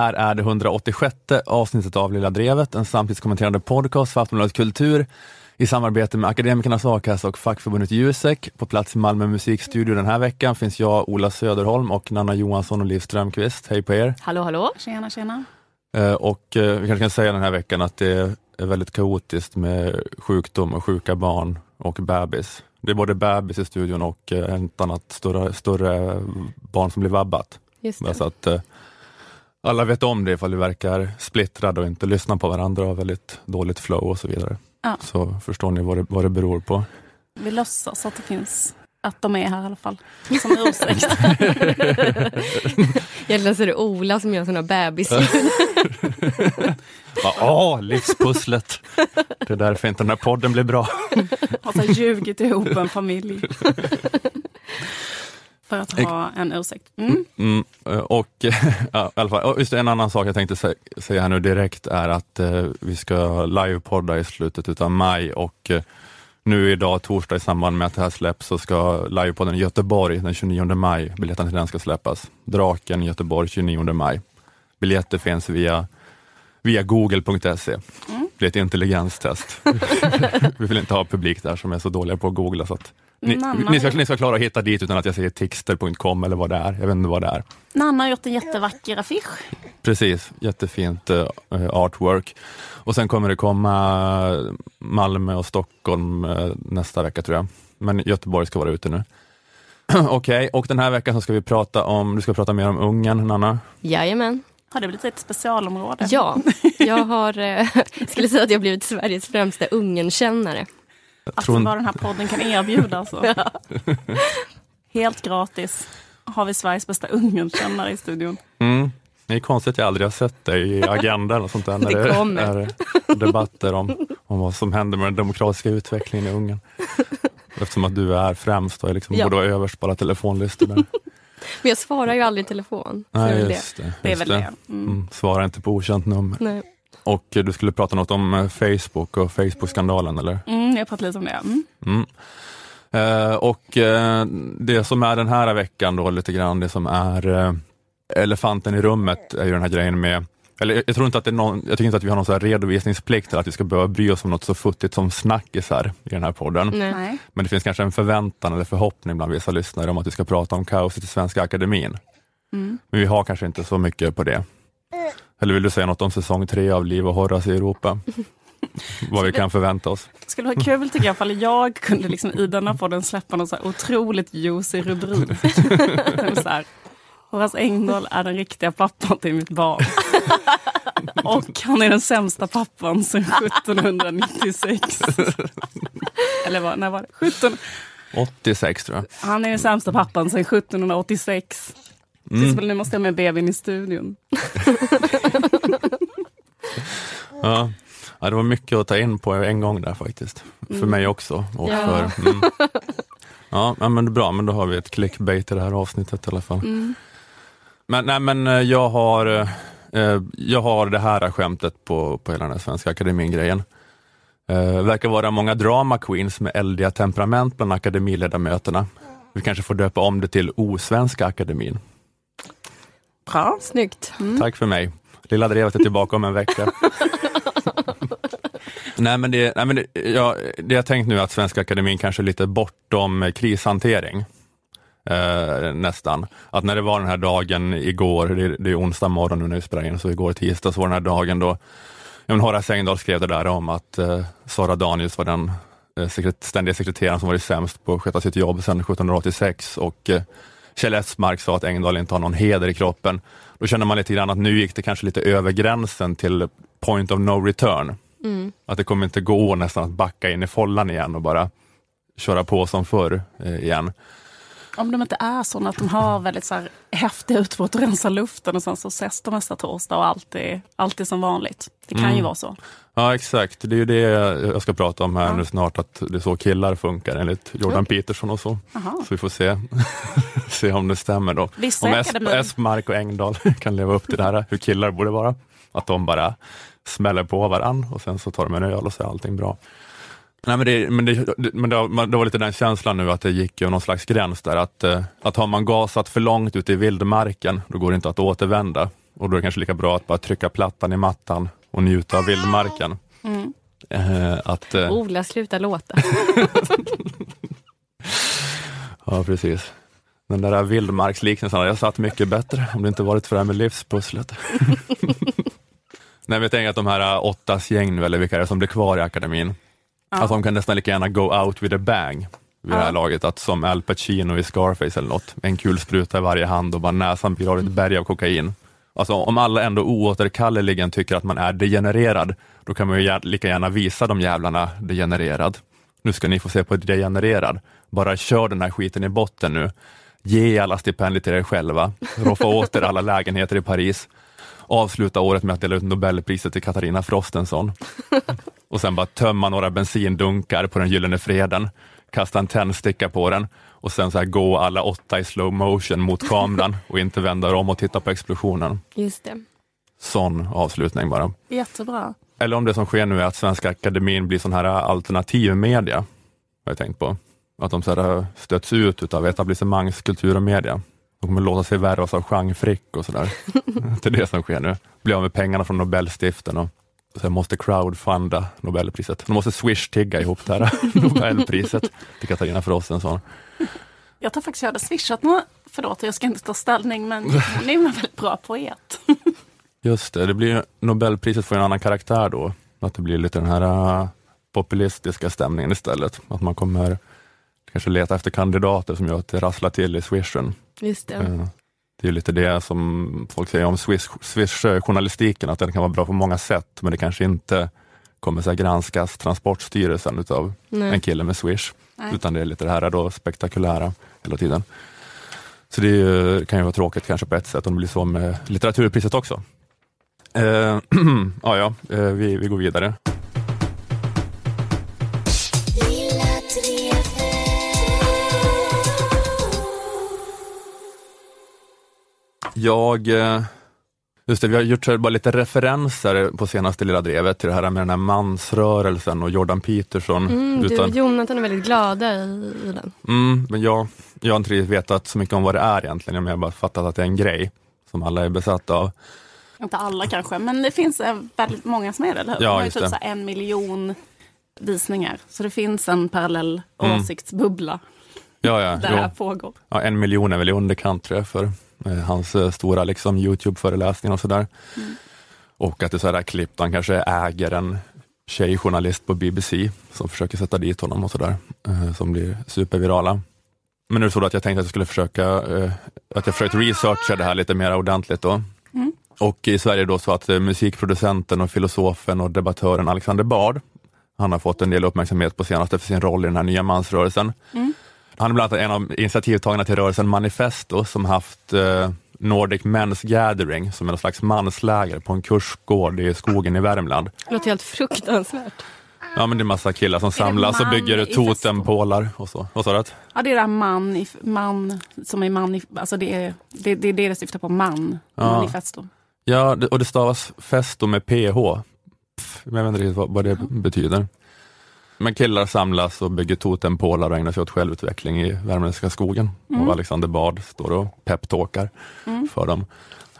Det här är det 186 avsnittet av Lilla Drevet, en samtidskommenterande podcast för Aftonbladet Kultur i samarbete med Akademikernas A-kassa och fackförbundet Jusek. På plats i Malmö musikstudio den här veckan finns jag, Ola Söderholm och Nanna Johansson och Liv Strömqvist. Hej på er! Hallå hallå! Tjena tjena! Eh, och eh, vi kanske kan säga den här veckan att det är väldigt kaotiskt med sjukdom och sjuka barn och bebis. Det är både bebis i studion och eh, ett annat större, större barn som blir vabbat. Just Bara så att eh, alla vet om det ifall vi verkar splittrade och inte lyssnar på varandra och har väldigt dåligt flow och så vidare. Ja. Så förstår ni vad det, vad det beror på. Vi låtsas att det finns, att de är här i alla fall, som ursäkt. Egentligen så är det Ola som gör såna bebisljud. Bara, Åh, livspusslet! Det är därför inte den här podden blir bra. Har så här ljugit ihop en familj. För att ha en ursäkt. Mm. Mm, eh, och ja, fall, just en annan sak jag tänkte sä- säga här nu direkt är att eh, vi ska livepodda i slutet av maj och eh, nu idag torsdag i samband med att det här släpps så ska livepodden i Göteborg den 29 maj, biljetterna till den ska släppas. Draken Göteborg 29 maj. Biljetter finns via, via google.se. Mm. Det blir ett intelligenstest. vi vill inte ha publik där som är så dåliga på att googla så att ni, ni, ska, ni ska klara att hitta dit utan att jag säger tixter.com eller vad det är. Jag vet inte vad det är. Nanna har gjort en jättevacker affisch. Precis, jättefint eh, artwork. Och sen kommer det komma Malmö och Stockholm eh, nästa vecka tror jag. Men Göteborg ska vara ute nu. Okej, och den här veckan så ska vi prata om, du ska prata mer om Ungern, Nanna. Jajamän. Har det blivit ett specialområde? Ja, jag har, eh, skulle säga att jag blivit Sveriges främsta Ungernkännare. Alltså vad den här podden kan erbjuda. Alltså. Helt gratis har vi Sveriges bästa Ungernkännare i studion. Mm. Det är konstigt att jag aldrig har sett dig i agendan och sånt där när Det det kommer. är debatter om, om vad som händer med den demokratiska utvecklingen i Ungern. Eftersom att du är främst och liksom Ja. borde vara överst på alla telefonlistor. Där. Men jag svarar ju aldrig i telefon. så Nej, det just det. Det är väl det. Mm. Mm, svara inte på okänt nummer. Nej. Och eh, du skulle prata något om eh, Facebook och Facebook-skandalen, eller? Mm, jag pratar lite om det. Mm. Mm. Eh, och eh, det som är den här veckan då lite grann, det som är eh, elefanten i rummet är ju den här grejen med eller jag- jag tror inte att det är någon, jag tycker inte att vi har någon så här redovisningsplikt eller att vi ska behöva bry oss om något så futtigt som snackisar i den här podden. Nej. Nej. Men det finns kanske en förväntan eller förhoppning bland vissa lyssnare om att vi ska prata om kaoset i Svenska Akademin. Mm. Men vi har kanske inte så mycket på det. Eller vill du säga något om säsong tre av Liv och Horace i Europa? Vad vi kan förvänta oss. Det skulle vara kul tycker jag ifall jag kunde liksom i denna podden släppa någon så här otroligt juicy rubrik. så här, Horace Engdahl är den riktiga pappan till mitt barn. Och han är den sämsta pappan sedan 1796. Eller vad, när var det? 17, 86 tror jag. han är den sämsta pappan sedan 1786. Mm. Nu måste jag med bebisen i studion. Ja. ja, det var mycket att ta in på en gång där faktiskt. För Mm. mig också. Och Ja. för, mm. ja, ja, men det är bra, men då har vi ett clickbait i det här avsnittet i alla fall. Mm. Men, nej, men eh, jag har, eh, jag har det här skämtet på, på hela den här Svenska Akademin-grejen. Eh, verkar vara många drama queens med eldiga temperament bland akademiledamöterna. Vi kanske får döpa om det till Osvenska Akademin. Bra. Snyggt. Tack för mig. Lilla Drevet är tillbaka om en vecka. nej, men det, nej, men det, ja, det jag tänkt nu är att Svenska Akademin kanske är lite bortom krishantering. Eh, nästan. Att när det var den här dagen igår, det, det är onsdag morgon nu när vi spelar in, så igår tisdag så var den här dagen då ja, men Horace Engdahl skrev det där om att eh, Sara Danius var den eh, sekret, ständiga sekreteraren som varit sämst på att sköta sitt jobb sedan 1786 och eh, Kjell Esmark sa att Engdahl inte har någon heder i kroppen. Då känner man lite grann att nu gick det kanske lite över gränsen till point of no return. Mm. Att det kommer inte gå nästan att backa in i follan igen och bara köra på som förr eh, igen. Om de inte är sådana att de har väldigt så här häftiga utbrott och rensar luften och sen så ses de nästa torsdag och allt är, allt är som vanligt. Det kan ju Mm. vara så. Ja exakt, det är ju det jag ska prata om här Ja. nu snart, att det är så killar funkar enligt Jordan Peterson och så. Aha. Så vi får se, se om det stämmer då. Vissa Om i Es- akademin- Esmark och Engdahl kan leva upp till det här, hur killar borde vara. Att de bara smäller på varann och sen så tar de en öl och så är allting bra. Nej, men det, men det, men det, var- det var lite den känslan nu att det gick ju någon slags gräns där. Att, eh, att har man gasat för långt ute i vildmarken, då går det inte att återvända. Och då är det kanske lika bra att bara trycka plattan i mattan och njuta av vildmarken. Mm. Eh, att, eh, Ola, sluta låta. ja, precis. Den där vildmarksliknelsen hade jag satt mycket bättre om det inte varit för det här med livspusslet. Nej, men jag tänker att de här äh, åttas gäng eller vilka det är som blir kvar i akademin, Ja. att de kan nästan lika gärna go out with a bang vid det här laget, att som Al Pacino i Scarface eller något, en kul spruta i varje hand och bara näsan blir av ett berg av kokain. Alltså om alla ändå oåterkalleligen tycker att man är degenererad, då kan man ju lika gärna visa de jävlarna degenererad. Nu ska ni få se på degenererad. Bara kör den här skiten i botten nu. Ge alla stipendier till er själva. Roffa åt er alla lägenheter i Paris. Avsluta året med att dela ut Nobelpriset till Katarina Frostenson. Och sen bara tömma några bensindunkar på den gyllene freden, kasta en tändsticka på den och sen så här gå alla åtta i slow motion mot kameran och inte vända om och titta på explosionen. Just det. Sån avslutning bara. Jättebra. Eller om det som sker nu är att Svenska Akademin blir sån här alternativ media, har jag tänkt på. Att de så här stöts ut av etablissemangskultur och media. De kommer låta sig värvas av Jean Frick och sådär. det är det som sker nu. Bli av med pengarna från Nobelstiften och sen måste crowdfunda Nobelpriset. De måste swish-tigga ihop det här Nobelpriset till Katarina Frostenson. Jag tror faktiskt jag hade swishat några, förlåt jag ska inte ta ställning men hon är en väldigt bra poet. Just det, det blir Nobelpriset får en annan karaktär då. Att det blir lite den här äh, populistiska stämningen istället. Att man kommer kanske leta efter kandidater som gör att det rasslar till i swishen. Just det. Eh, Det är lite det som folk säger om swish- swish-journalistiken, att den kan vara bra på många sätt, men det kanske inte kommer så granskas Transportstyrelsen utav Nej. en kille med swish, Nej. utan det är lite det här då spektakulära hela tiden. Så det är ju, kan ju vara tråkigt kanske på ett sätt om det blir så med litteraturpriset också. Eh, ja, ja, eh, vi, vi går vidare. Jag, eh, just det, vi har gjort så bara lite referenser på senaste Lilla Drevet till det här med den här mansrörelsen och Jordan Peterson. Mm, du och Jonathan är väldigt glada i, i den. mm, men jag, jag har inte riktigt vetat så mycket om vad det är egentligen, jag har bara fattat att det är en grej som alla är besatta av. Inte alla kanske, men det finns eh, väldigt många som är det, eller hur? Ja, De har ju typ det. så här en miljon visningar. Så det finns en parallell Mm. åsiktsbubbla Ja, ja, där det här pågår. ja, en miljon är väl i underkant tror jag för hans eh, stora liksom, Youtube-föreläsningar och sådär. Mm. Och att det är sådär klipp han kanske äger en tjejjournalist på BBC som försöker sätta dit honom och sådär, eh, som blir supervirala. Men nu är det så att jag tänkte att jag skulle försöka, eh, att jag försökt researcha det här lite mer ordentligt då. Mm. Och i Sverige då så att eh, musikproducenten och filosofen och debattören Alexander Bard, han har fått en del uppmärksamhet på senaste för sin roll i den här nya mansrörelsen. Mm. Han är bland annat en av initiativtagarna till rörelsen Manifesto som haft eh, Nordic Men's Gathering som är någon slags mansläger på en kursgård i skogen i Värmland. Det låter helt fruktansvärt. Ja men det är massa killar som samlas och bygger totempålar och så. Vad sa du? att? Ja, det är det här man, i, man som är man, i, alltså det är det, det, är det det syftar på, man, Ja. manifesto. Ja, och det stavas festo med PH. Men jag vet inte riktigt vad, vad det betyder. Men killar samlas och bygger totempålar och ägnar sig åt självutveckling i värmländska skogen. Och Alexander Bard står och peptalkar för dem.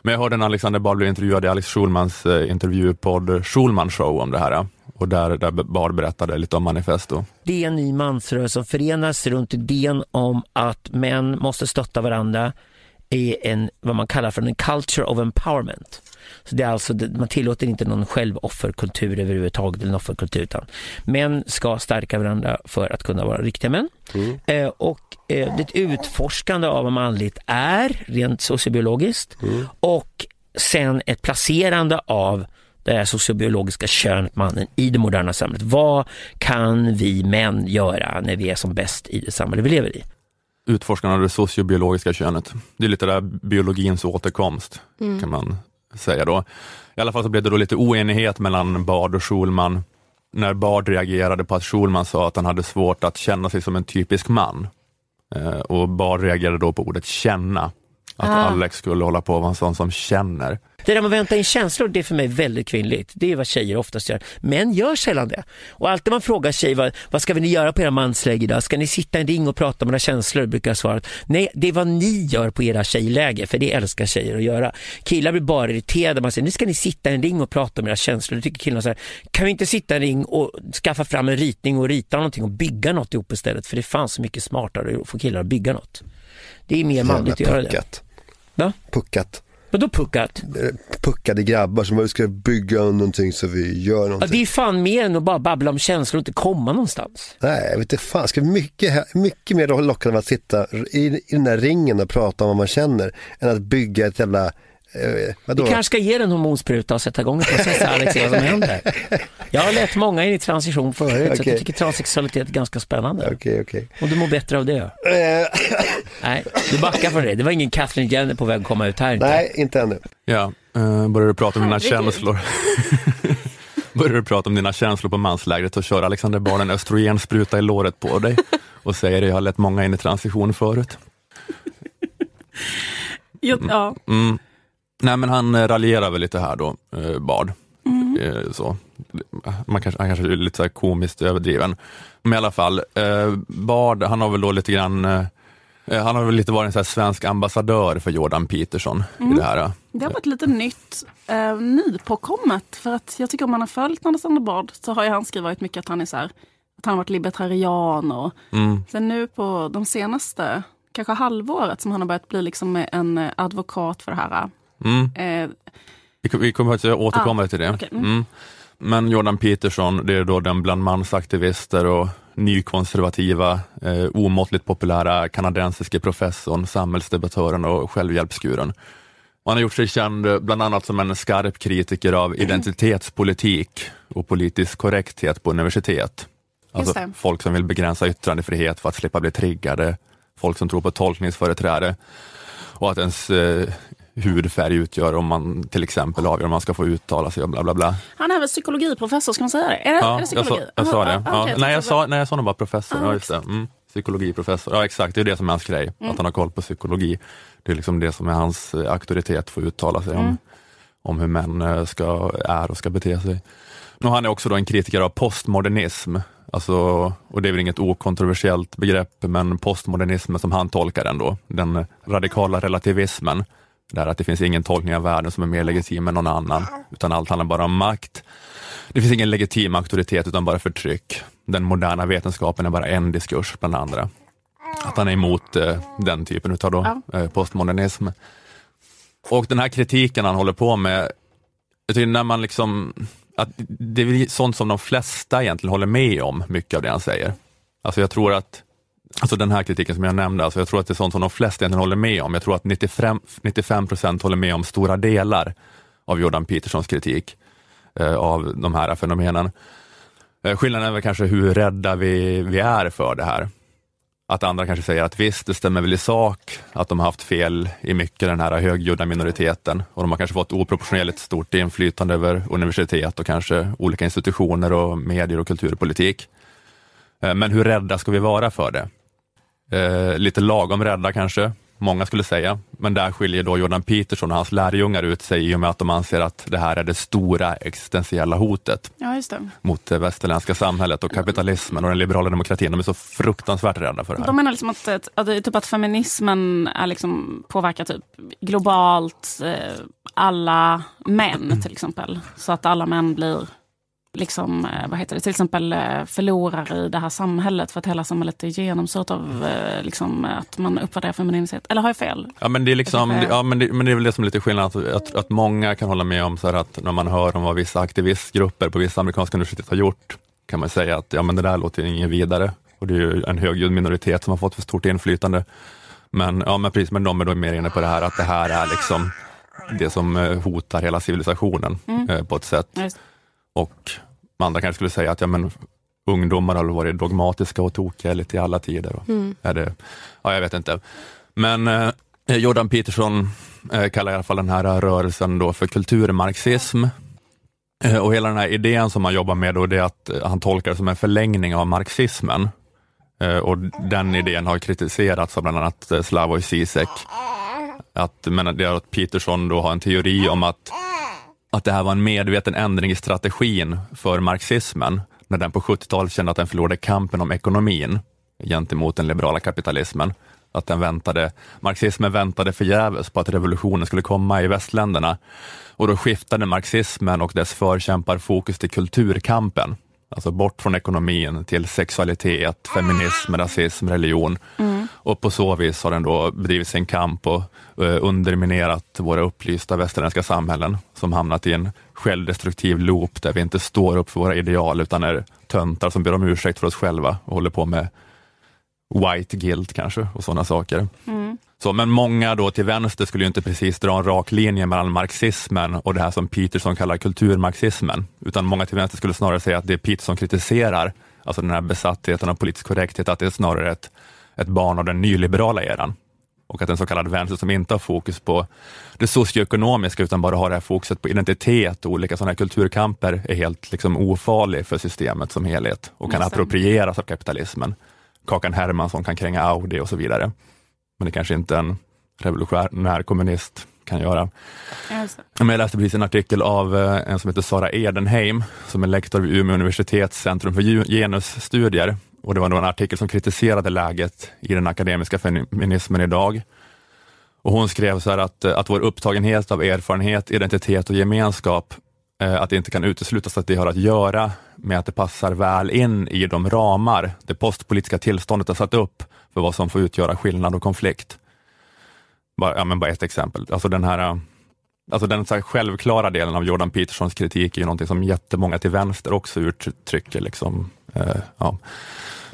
Men jag hörde när Alexander Bard blev intervjuad i Alex Schulmans eh, intervjupodd Schulman show om det här. Och där, där Bard berättade lite om manifesto. Det är en ny mansrörelse som förenas runt idén om att män måste stötta varandra i en, vad man kallar för en culture of empowerment. Så det är alltså, man tillåter inte någon självofferkultur överhuvudtaget, eller offerkultur, utan män ska stärka varandra för att kunna vara riktiga män. Eh, och eh, det är ett utforskande av vad manligt är, rent sociobiologiskt, och sen ett placerande av det här sociobiologiska könet, mannen, i det moderna samhället. Vad kan vi män göra när vi är som bäst i det samhälle vi lever i? Utforskarna av det sociobiologiska könet. Det är lite där biologins återkomst, kan man säga då. I alla fall så blev det då lite oenighet mellan Bard och Schulman när Bard reagerade på att Schulman sa att han hade svårt att känna sig som en typisk man. Eh, och Bard reagerade då på ordet känna. Att Ah. Alex skulle hålla på att vara en sån som känner. Det där med att vänta in känslor, det är för mig väldigt kvinnligt. Det är vad tjejer oftast gör. Män gör sällan det. Och alltid man frågar tjejer, vad, vad ska ni göra på era mansläger idag? Ska ni sitta i en ring och prata om era känslor? Brukar jag svara. Nej, det är vad ni gör på era tjejläger, för det älskar tjejer att göra. Killar blir bara irriterade. Man säger, nu ska ni sitta i en ring och prata om era känslor. Då tycker killarna så här, kan vi inte sitta i en ring och skaffa fram en ritning och rita någonting och bygga något ihop istället? För det fanns så mycket smartare att få killar att bygga något. Det är mer manligt att göra det. Puckat. Va? Puckat. Vadå puckat? Eh, Puckade grabbar som bara, vi ska bygga någonting så vi gör Ja, någonting. det är fan mer än att bara babbla om känslor och inte komma någonstans. Nej, jag vet inte fan. Ska mycket, mycket mer lockande att sitta i, i den där ringen och prata om vad man känner än att bygga ett jävla, eh, vadå? Vi kanske ska ge den en hormonspruta och sätta igång en process Alex, och se vad som händer. Jag har lett många in i transition förut, så Okej. jag tycker transsexualitet är ganska spännande. Okej, okej. Och du mår bättre av det. Eh, Nej, du backar från det. Det var ingen Kathleen Jenner på väg att komma ut här. Inte. nej, inte ännu. Ja, uh, börjar du prata om dina känslor? börjar du prata om dina känslor på manslägret och kör Alexander Bard en östrogenspruta i låret på dig och säger jag har lett många in i transition förut. Jo, ja. Mm. Nej men han eh, raljerar väl lite här då, eh, Bard. Eh, så. Man kanske, han kanske är lite så här komiskt överdriven. Men i alla fall, eh, Bard han har väl då lite grann eh, eh, han har väl lite varit en svensk ambassadör för Jordan Peterson i det här. Det har varit lite nytt, eh, nypåkommet. För att jag tycker om man har följt Alexander Bard så har ju han skrivit mycket att han är så här, att han har varit libertarian och Mm. sen nu på de senaste, kanske halvåret som han har börjat bli liksom en advokat för det här. Mm. Eh, Vi, vi kommer att återkomma Ah, till det. okej, mm. Mm. Men Jordan Peterson, det är då den bland mansaktivister och nykonservativa, eh, omåttligt populära kanadensiske professorn, samhällsdebattören och självhjälpskuren. Han har gjort sig känd eh, bland annat som en skarp kritiker av identitetspolitik och politisk korrekthet på universitet. Alltså folk som vill begränsa yttrandefrihet för att slippa bli triggade, folk som tror på tolkningsföreträde och att ens eh, hudfärg utgör om man till exempel avgör om man ska få uttala sig och bla bla bla. han är väl psykologiprofessor, ska man säga det? Är det, är Ja, det jag psykologi? sa, jag sa det. Ja. okej, nej, jag sa, nej, jag sa nog bara professor. Ah, ja, just det. Mm. Psykologiprofessor. Ja, exakt. Det är det som är hans grej. Mm. Att han har koll på psykologi. Det är liksom det som är hans eh, auktoritet för att uttala sig Mm. om, om hur män eh, ska, är och ska bete sig. Och han är också då en kritiker av postmodernism. Alltså, och det är väl inget okontroversiellt begrepp, men postmodernism som han tolkar den då, den radikala relativismen, där att det finns ingen tolkning av världen som är mer legitim än någon annan, utan allt handlar bara om makt. Det finns ingen legitim auktoritet utan bara förtryck. Den moderna vetenskapen är bara en diskurs bland andra. Att han är emot eh, den typen av då, eh, postmodernism. Och den här kritiken han håller på med, jag tycker när man liksom, att det är sånt som de flesta egentligen håller med om, mycket av det han säger. Alltså jag tror att, alltså den här kritiken som jag nämnde, alltså jag tror att det är sånt som de flesta egentligen håller med om. Jag tror att 95, 95 procent håller med om stora delar av Jordan Petersons kritik eh, av de här fenomenen. Eh, skillnaden är väl kanske hur rädda vi, vi är för det här. Att andra kanske säger att visst, det stämmer väl i sak att de har haft fel i mycket, den här högljudda minoriteten och de har kanske fått oproportionerligt stort inflytande över universitet och kanske olika institutioner och medier och kulturpolitik. Eh, men hur rädda ska vi vara för det? Eh, lite lagom rädda kanske, många skulle säga, men där skiljer då Jordan Peterson och hans lärjungar ut sig i och med att de anser att det här är det stora existentiella hotet Ja, mot det västerländska samhället och kapitalismen och den liberala demokratin. De är så fruktansvärt rädda för det här. De menar liksom att, att, typ att feminismen är liksom påverkar typ globalt eh, alla män till exempel. Så att alla män blir liksom, eh, vad heter det, till exempel eh, förlorare i det här samhället för att hela samhället är genomsört av eh, liksom, att man uppvärderar femininitet. Eller har jag fel? Ja men det är liksom, kanske- ja, men det, men det är väl det som är lite skillnad, att, att, att många kan hålla med om så att när man hör om vad vissa aktivistgrupper på vissa amerikanska universitet har gjort, kan man säga att ja men det där låter ju inget vidare. Och det är ju en högljudd minoritet som har fått för stort inflytande. Men, ja, men precis, men de är då mer inne på det här att det här är liksom det som hotar hela civilisationen eh, på ett sätt. Just- Och andra kanske skulle säga att ja, men, ungdomar har varit dogmatiska och tokiga lite i alla tider. Och Är det, ja, jag vet inte. Men eh, Jordan Peterson eh, kallar i alla fall den här rörelsen då för kulturmarxism. Eh, och hela den här idén som han jobbar med, då, det är att eh, han tolkar det som en förlängning av marxismen. Eh, och den idén har kritiserats av bland annat eh, Slavoj Zizek Att, men det är att Peterson då har en teori om att, att det här var en medveten ändring i strategin för marxismen, när den på 70-talet kände att den förlorade kampen om ekonomin gentemot den liberala kapitalismen. Att den väntade, marxismen väntade förgäves på att revolutionen skulle komma i västländerna och då skiftade marxismen och dess förkämpar fokus till kulturkampen. Alltså bort från ekonomin till sexualitet, feminism, rasism, religion. Mm. Och på så vis har den då bedrivit sin kamp och uh, underminerat våra upplysta västerländska samhällen som hamnat i en självdestruktiv loop där vi inte står upp för våra ideal utan är töntar som ber om ursäkt för oss själva och håller på med white guilt kanske och sådana saker. Mm. Så, men många då till vänster skulle ju inte precis dra en rak linje mellan marxismen och det här som Peterson kallar kulturmarxismen, utan många till vänster skulle snarare säga att det Peterson kritiserar, alltså den här besattheten av politisk korrekthet, att det är snarare ett, ett barn av den nyliberala eran och att en så kallad vänster som inte har fokus på det socioekonomiska utan bara har det här fokuset på identitet och olika sådana här kulturkamper är helt liksom ofarlig för systemet som helhet och kan approprieras av kapitalismen. Kakan Hermansson kan kränga Audi och så vidare. Men det kanske inte en revolutionär kommunist kan göra. Men jag läste precis en artikel av eh, en som heter Sara Edenheim, som är lektor vid Umeå universitets centrum för genusstudier. Och det var en artikel som kritiserade läget i den akademiska feminismen idag. Och hon skrev så här att, att vår upptagenhet av erfarenhet, identitet och gemenskap, eh, att det inte kan uteslutas att det har att göra med att det passar väl in i de ramar det postpolitiska tillståndet har satt upp för vad som får utgöra skillnad och konflikt. Bara, ja, men bara ett exempel. Alltså den här Alltså den så självklara delen av Jordan Petersons kritik är ju någonting som jättemånga till vänster också uttrycker. Liksom, eh, ja.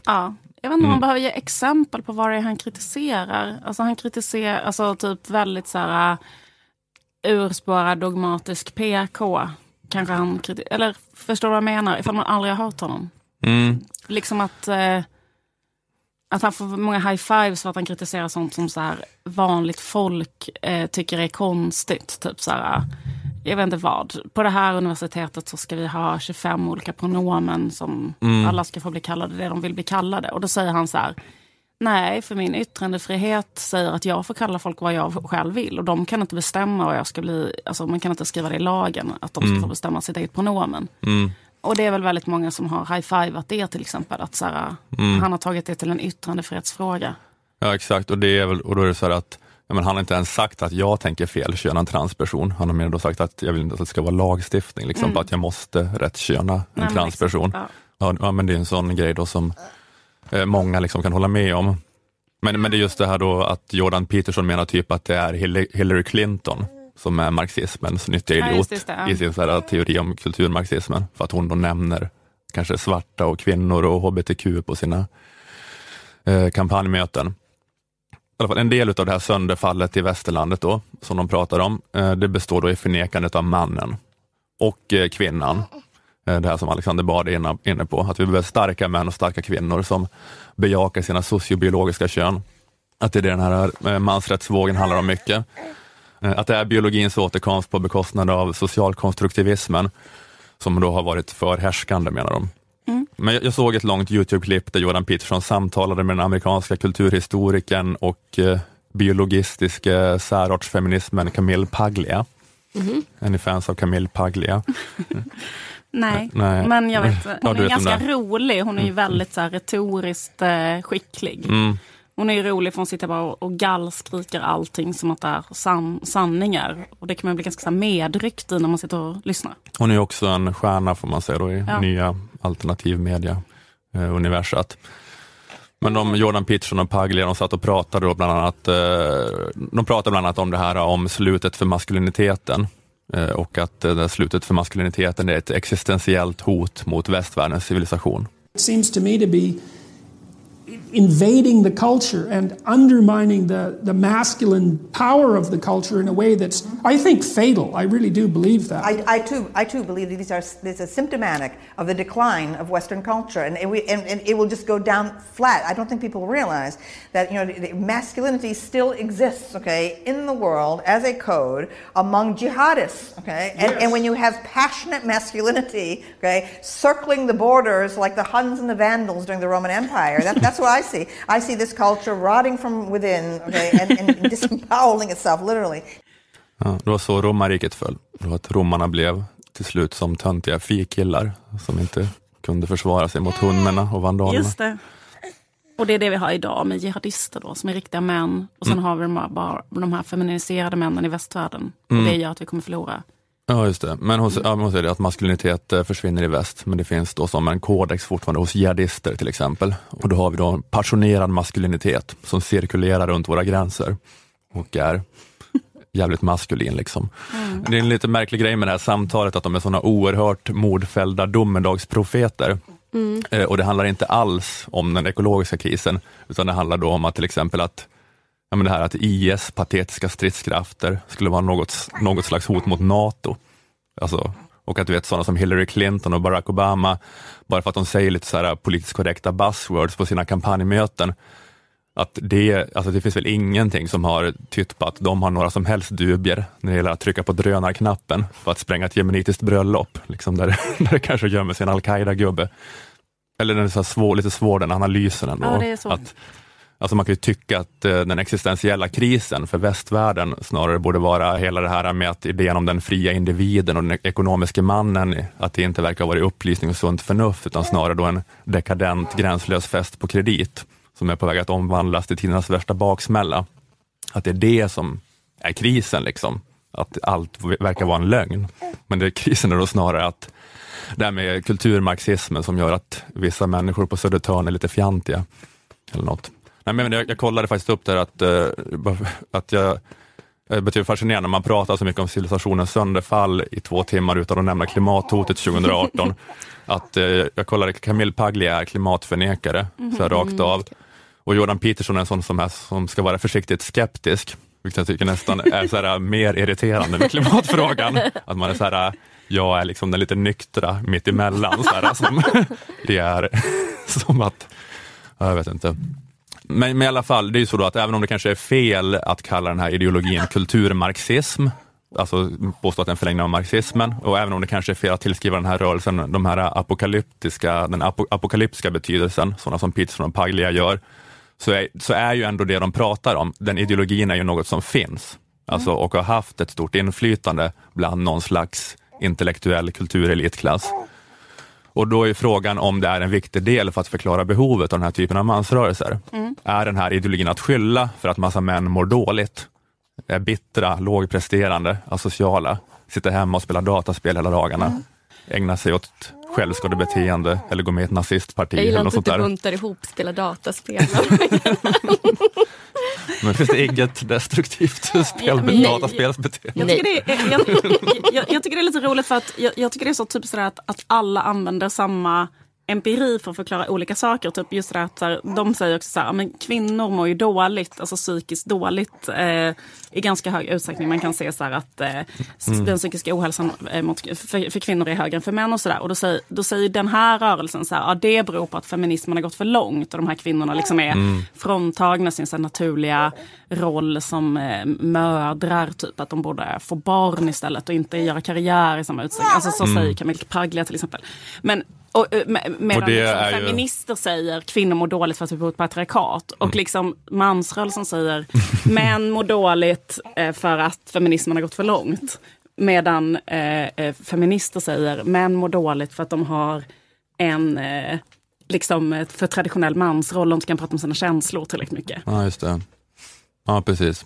ja, jag vet inte om man mm. behöver ge exempel på vad det är han kritiserar. Alltså han kritiserar alltså typ väldigt så här uh, urspårad dogmatisk PK. Kanske han eller förstår du vad jag menar? Ifall man aldrig har hört honom. Mm. Liksom att uh, att han får många high fives för att han kritiserar sånt som så här vanligt folk eh, tycker är konstigt. Typ så här, jag vet inte vad. På det här universitetet så ska vi ha 25 olika pronomen som mm. alla ska få bli kallade det de vill bli kallade. Och då säger han så här, nej, för min yttrandefrihet säger att jag får kalla folk vad jag själv vill. Och de kan inte bestämma vad jag ska bli, alltså man kan inte skriva det i lagen, att de ska mm. få bestämma sitt eget pronomen. Mm. Och det är väl väldigt många som har high-fivat det till exempel. Att så här, mm. Han har tagit det till en yttrandefrihetsfråga. Ja exakt och, det är väl, och då är det så här att ja, men han har inte ens sagt att jag tänker felköna en transperson. Han har mer då sagt att jag vill inte att det ska vara lagstiftning liksom, mm. att jag måste rättsköna en Nej, transperson. Liksom, ja. Ja, men det är en sån grej då som många liksom kan hålla med om. Men, men det är just det här då att Jordan Peterson menar typ att det är Hillary Clinton som är marxismens nyttiga idiot ja, det, ja. i sin så här, teori om kulturmarxismen, för att hon då nämner kanske svarta och kvinnor och hbtq på sina eh, kampanjmöten. I alla fall, en del av det här sönderfallet i västerlandet då, som de pratar om, eh, det består då i förnekandet av mannen och eh, kvinnan. Eh, det här som Alexander Bard är inne på, att vi behöver starka män och starka kvinnor som bejakar sina sociobiologiska kön. Att det är det den här eh, mansrättsvågen handlar om mycket. Eh, att det är biologins återkomst på bekostnad av socialkonstruktivismen, som då har varit förhärskande menar de. Mm. Men jag, såg ett långt Youtube-klipp där Jordan Peterson samtalade med den amerikanska kulturhistorikern och eh, biologistiska särartsfeminismen Camille Paglia. Mm. Är ni fans av Camille Paglia? Nej, Nej, men jag vet, hon ja, är ganska rolig. Hon är ju väldigt så här, retoriskt eh, skicklig. Mm. Hon är ju rolig för hon sitter bara och gallskriker allting som att det är san sanningar. Och det kan man bli ganska medryckt i när man sitter och lyssnar. Hon är också en stjärna får man säga då i ja. nya alternativmedia eh, universat. Men de, Jordan Peterson och Paglia, de satt och pratade då bland annat, eh, de pratade bland annat om det här om slutet för maskuliniteten eh, Eh, och att eh, det slutet för maskuliniteten är ett existentiellt hot mot västvärldens civilisation. It seems to me to be invading the culture and undermining the, the masculine power of the culture in a way that's, I think, fatal. I really do believe that. I, I too, I too believe that these are this is symptomatic of the decline of Western culture, and it, we, and, and it will just go down flat. I don't think people realize that you know masculinity still exists, okay, in the world as a code among jihadists, okay, and, yes. and when you have passionate masculinity, okay, circling the borders like the Huns and the Vandals during the Roman Empire, that, that's that's what I see. I see this culture rotting from within, okay, and, and disemboweling itself, literally. Ja, det var så romarriket föll. Det var att romarna blev till slut som töntiga fikillar som inte kunde försvara sig mot hundarna och vandalerna. Just det. Och det är det vi har idag med jihadister då, som är riktiga män. Och sen Mm. har vi de här, bara, de här feminiserade männen i västvärlden. Och det gör att vi kommer förlora. Ja, just det. Men hon, ja, men säger det att maskulinitet eh, försvinner i väst, men det finns då som en kodex fortfarande hos jihadister till exempel. Och då har vi då en passionerad maskulinitet som cirkulerar runt våra gränser och är jävligt maskulin. Liksom. Det är en lite märklig grej med det här samtalet, att de är sådana oerhört mordfällda domedagsprofeter. Eh, och det handlar inte alls om den ekologiska krisen, utan det handlar då om att till exempel att ja, men det här att IS patetiska stridskrafter skulle vara något, något slags hot mot NATO. Alltså, och att du vet sådana som Hillary Clinton och Barack Obama, bara för att de säger lite så här politiskt korrekta buzzwords på sina kampanjmöten, att det, alltså det finns väl ingenting som har tytt på att de har några som helst dubier när det gäller att trycka på drönarknappen för att spränga ett jemenitiskt bröllop, liksom där, där det kanske gömmer sig en al-Qaida-gubbe. Eller den är så svår, lite svår den analysen ändå. Ja. Att, alltså man kan ju tycka att eh, den existentiella krisen för västvärlden snarare borde vara hela det här med att idén om den fria individen och den ekonomiska mannen, att det inte verkar vara upplysning och sunt förnuft, utan snarare då en dekadent gränslös fest på kredit som är på väg att omvandlas till tidernas värsta baksmälla. Att det är det som är krisen, liksom. att allt verkar vara en lögn. Men det, krisen är då snarare att det här med kulturmarxismen som gör att vissa människor på Södertörn är lite fjantiga. Eller något. Nej, men jag, jag kollade faktiskt upp där att, eh, att jag det betyder fascinerande, man pratar så mycket om civilisationens sönderfall i två timmar utan att nämna klimathotet 2018. att, eh, jag kollade, Camille Paglia är klimatförnekare, så här rakt av. Och Jordan Peterson är en sån som, är, som ska vara försiktigt skeptisk, vilket jag tycker nästan är så här, mer irriterande med klimatfrågan. Att man är så här, jag är liksom den lite nyktra mitt emellan. Så här, som, det är som att, ja, jag vet inte. Men, men i alla fall, det är ju så då att även om det kanske är fel att kalla den här ideologin kulturmarxism, alltså påstå att den förlängning av marxismen, och även om det kanske är fel att tillskriva den här rörelsen de här apokalyptiska, den ap apokalyptiska betydelsen, sådana som Peterson och Paglia gör, så är, så är ju ändå det de pratar om, den ideologin är ju något som finns, alltså, och har haft ett stort inflytande bland någon slags intellektuell kulturelitklass. Och då är frågan om det är en viktig del för att förklara behovet av den här typen av mansrörelser. Är den här ideologin att skylla för att massa män mår dåligt? Är bittra, lågpresterande, asociala, sitter hemma och spelar dataspel hela dagarna, ägnar sig åt självskadebeteende eller går med i ett nazistparti Jag eller gillar något inte att du buntar ihop spela dataspel. Men finns det inget destruktivt spel med Nej. dataspelsbeteende? Jag tycker, det är, jag, jag, jag tycker det är lite roligt för att jag, jag tycker det är så typiskt att, att alla använder samma empiri för att förklara olika saker. Typ just det att så här, de säger också så här, men kvinnor mår ju dåligt, alltså psykiskt dåligt eh, i ganska hög utsträckning. Man kan se så här att eh, s- den psykiska ohälsan eh, mot, för, för kvinnor är högre än för män och sådär. Och då säger, då säger den här rörelsen så här, ja det beror på att feminismen har gått för långt och de här kvinnorna liksom är fråntagna sin så här, naturliga roll som eh, mödrar, typ att de borde få barn istället och inte göra karriär i samma utsträckning. Alltså så säger Camille Paglia till exempel. Men och, eh, med, medan Och liksom, är ju- feminister säger kvinnor mår dåligt för att vi bor i ett patriarkat. Och liksom mansrörelsen säger män mår dåligt eh, för att feminismen har gått för långt. Medan eh, eh, feminister säger män mår dåligt för att de har en eh, liksom för traditionell mansroll och inte kan prata om sina känslor tillräckligt mycket. Ja, just det. Ja, precis.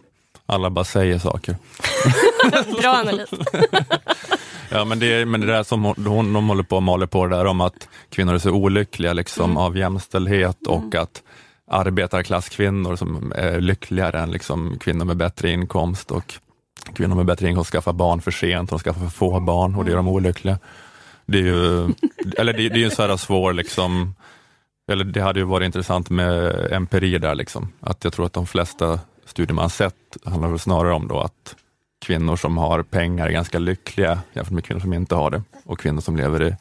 Alla bara säger saker. Bra analys. Ja, men det, men det där som hon, de håller på och maler på där om att kvinnor är så olyckliga liksom, av jämställdhet och att arbetarklasskvinnor som är lyckligare än liksom, kvinnor med bättre inkomst och kvinnor med bättre inkomst skaffar barn för sent, de skaffar för få barn och det är de olyckliga. Det är ju, eller det, det är ju en så här svår, liksom, eller det hade ju varit intressant med empiri där, liksom. att jag tror att de flesta studier man sett handlar väl snarare om då att kvinnor som har pengar är ganska lyckliga jämfört med kvinnor som inte har det. Och kvinnor som lever i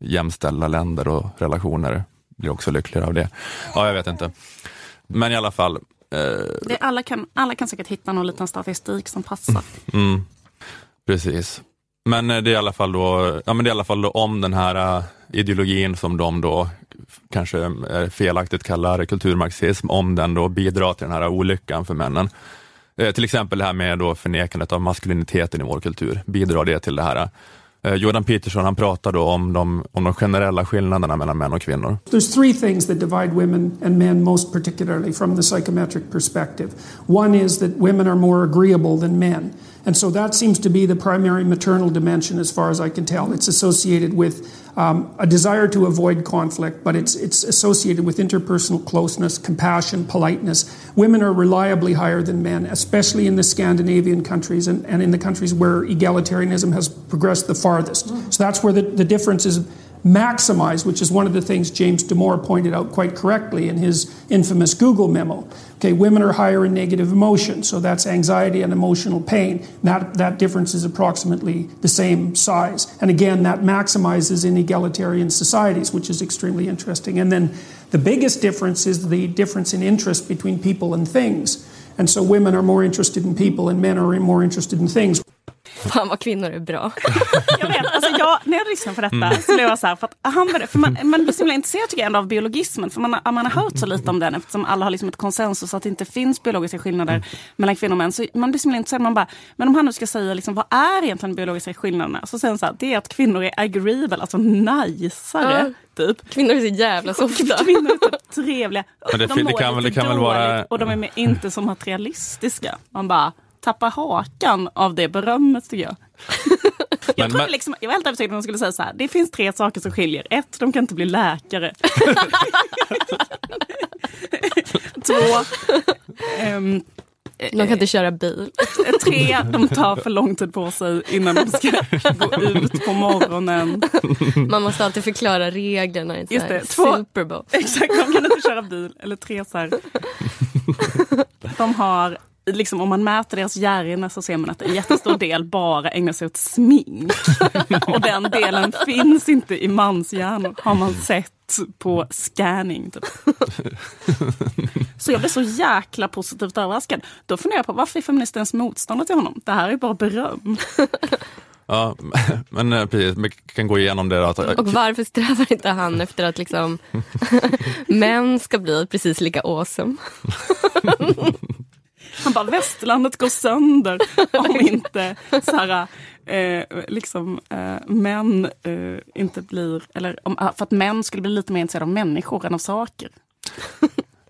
jämställda länder och relationer blir också lyckligare av det. Ja, jag vet inte. Men i alla fall. Eh, Det, alla, kan, alla kan säkert hitta någon liten statistik som passar. mm, precis. Men eh, det är i alla fall då, ja, men det är i alla fall då om den här eh, ideologin som de då kanske felaktigt kallar kulturmarxism, om den då bidrar till den här olyckan för männen. Eh, till exempel det här med då förnekandet av maskuliniteten i vår kultur, bidrar det till det här? Eh, Jordan Peterson han pratar då om de, om de generella skillnaderna mellan män och kvinnor. There's three things that divide women and men most particularly from the psychometric perspective. One is that women are more agreeable than men. And so that seems to be the primary maternal dimension as far as I can tell. It's associated with um, a desire to avoid conflict, but it's, it's associated with interpersonal closeness, compassion, politeness. Women are reliably higher than men, especially in the Scandinavian countries and, and in the countries where egalitarianism has progressed the farthest. So that's where the, the difference is maximized, which is one of the things James Damore pointed out quite correctly in his infamous Google memo. Okay, women are higher in negative emotion, so that's anxiety and emotional pain. That, that difference is approximately the same size. And again, that maximizes in egalitarian societies, which is extremely interesting. And then the biggest difference is the difference in interest between people and things. And so women are more interested in people and men are more interested in things. Fan vad kvinnor är bra. Jag vet, alltså jag, när jag lyssnar på detta så blev jag så här, för att han, för man, man blir så himla intresserad tycker jag ändå av biologismen, för man, har- man har hört så lite om den eftersom alla har liksom ett konsensus att det inte finns biologiska skillnader mellan kvinnor och män. Så man blir så himla intresserad, man bara, men om han nu ska säga liksom, vad är egentligen de biologiska skillnaderna? Så säger han så här, det är att kvinnor är agreeable, alltså najsare. Typ. Kvinnor är så jävla softa. Kvinnor är typ trevliga. Men det- de det kan det kan väl vara- Och de är inte så materialistiska. Man bara tappar hakan av det berömmet tycker jag. Jag, Men- liksom, jag var helt övertygad om att de skulle säga så här. Det finns tre saker som skiljer. Ett, de kan inte bli läkare. Två, ehm, De kan inte köra bil. tre, de tar för lång tid på sig innan de ska gå ut på morgonen. Man måste alltid förklara reglerna i Just det, två- Super Bowl. Exakt, de kan inte köra bil. Eller tre så här. De har, liksom, om man mäter deras hjärna så ser man att en jättestor del bara ägnar sig åt smink. Och den delen finns inte i manshjärnor, har man sett på scanning. Typ. Så jag blev så jäkla positivt överraskad. Då funderar jag på varför är feminister ens motståndare till honom? Det här är bara beröm. Ja, men eh, precis, vi kan gå igenom det. Då, att, Och varför strävar inte han efter att liksom män ska bli precis lika awesome? Han bara, västerlandet går sönder om inte så här, eh, liksom, eh, män eh, inte blir, eller om, för att män skulle bli lite mer intresserade av människor än av saker.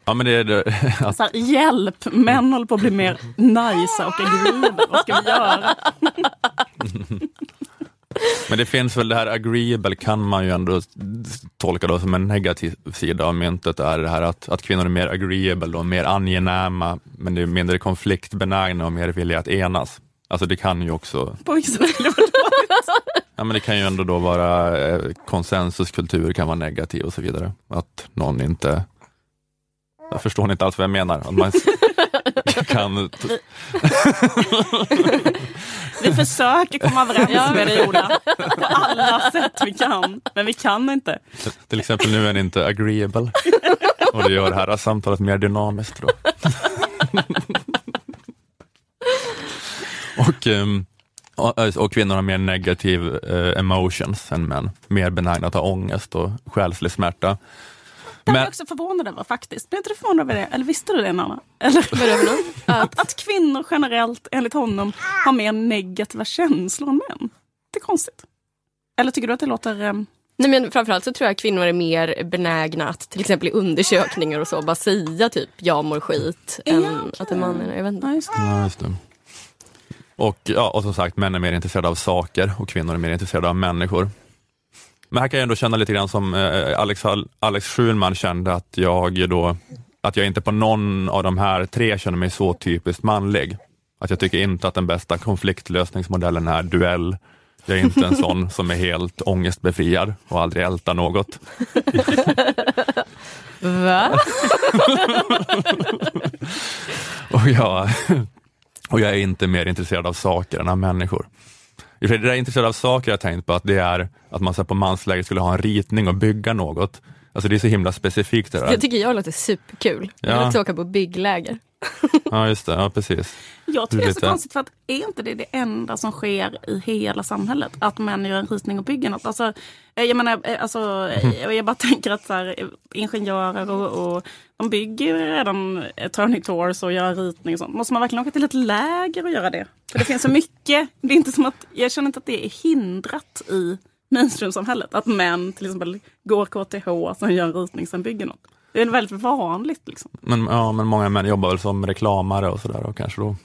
ja, men det är det, att, Så här, hjälp, män håller på att bli mer nice och agreeable. Vad ska vi göra? men det finns väl det här agreeable kan man ju ändå tolka då som en negativ sida av myntet, är det här att, att kvinnor är mer agreeable och mer angenäma, men det är mindre konfliktbenägna och mer villiga att enas. Alltså det kan ju också, På vilket sätt ja men det kan ju ändå då vara eh, konsensuskultur kan vara negativ och så vidare. Att någon inte, jag förstår inte alls vad jag menar. Att man kan, Vi försöker komma överens Ja. med dig Ola, på alla sätt vi kan. Men vi kan inte. till exempel nu är den inte agreeable och det gör det här samtalet mer dynamiskt. Då. och, ehm, och, och kvinnor har mer negativ eh, emotions än män, mer benägna att ha ångest och själslig smärta. Det är Men- jag också förvånad över faktiskt. Blev inte du förvånad över det? Eller visste du det Nanna? Eller? Är det? Att, att kvinnor generellt, enligt honom, har mer negativa känslor än män. Det är konstigt. Eller tycker du att det låter... ehm, Nej, men framförallt så tror jag att kvinnor är mer benägna att till exempel i undersökningar och så bara säga typ jag mår skit Ja, än okej. att en man är, jag vet inte. ja, just det. Ja, just det. Och, ja, och som sagt, män är mer intresserade av saker och kvinnor är mer intresserade av människor. Men här kan jag ändå känna lite grann som eh, Alex, Alex Schulman kände att jag då, att jag inte på någon av de här tre känner mig så typiskt manlig. Att jag tycker inte att den bästa konfliktlösningsmodellen är duell. Jag är inte en sån som är helt ångestbefriad och aldrig ältar något. Va? Och jag, och jag är inte mer intresserad av saker än av människor. Det där intresserad av saker jag har tänkt på, att det är att man så på mansläger skulle ha en ritning och bygga något. Alltså det är så himla specifikt det där. Det tycker jag låter superkul. Jag vill Ja. åka på byggläger. Ja, just det. Ja, precis. Jag tycker det är så konstigt för att är inte det det enda som sker i hela samhället? Att män gör en ritning och bygger något. Alltså, eh, jag menar, eh, alltså, eh, jag bara tänker att så här, ingenjörer och, och de bygger redan turning tours och gör ritning och sånt. Måste man verkligen åka till ett läger och göra det? För det finns så mycket. Det är inte som att, jag känner inte att det är hindrat i mainstream-samhället. Att män till exempel går KTH, sen gör en ritning, sen bygger något. Det är väldigt vanligt. Liksom. Men, ja, men många män jobbar väl som reklamare och sådär och kanske då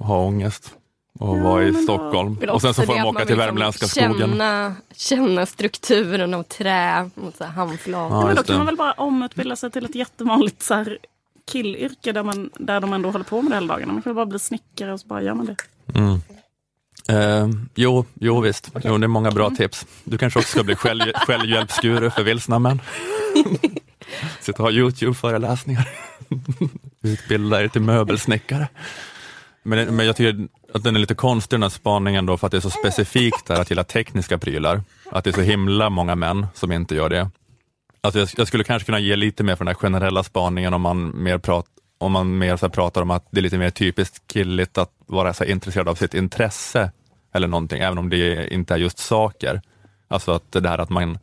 har ångest och Ja, vara i Stockholm. Och sen så får de åka till vill värmländska liksom skogen. Känna, känna strukturen av trä mot så här handflat. Ja, men då kan det. man väl bara omutbilda sig till ett jättevanligt så här, killyrke där, man, där de ändå håller på med det hela dagarna. Man kan väl bara bli snickare och så bara gör man det. Mm. Eh, jo, jo visst. Jo, det är många bra tips. Du kanske också ska bli själv, självhjälpsguru för vilsna män. Sitta och ha Youtube-föreläsningar. Utbilda dig till möbelsnickare. Men, men jag tycker att den är lite konstig den här spaningen då för att det är så specifikt där att gilla tekniska prylar. Att det är så himla många män som inte gör det. Alltså jag, jag skulle kanske kunna ge lite mer för den här generella spaningen om man mer, prat, om man mer så pratar om att det är lite mer typiskt killigt att vara så intresserad av sitt intresse eller någonting, även om det inte är just saker. Alltså att det här att man,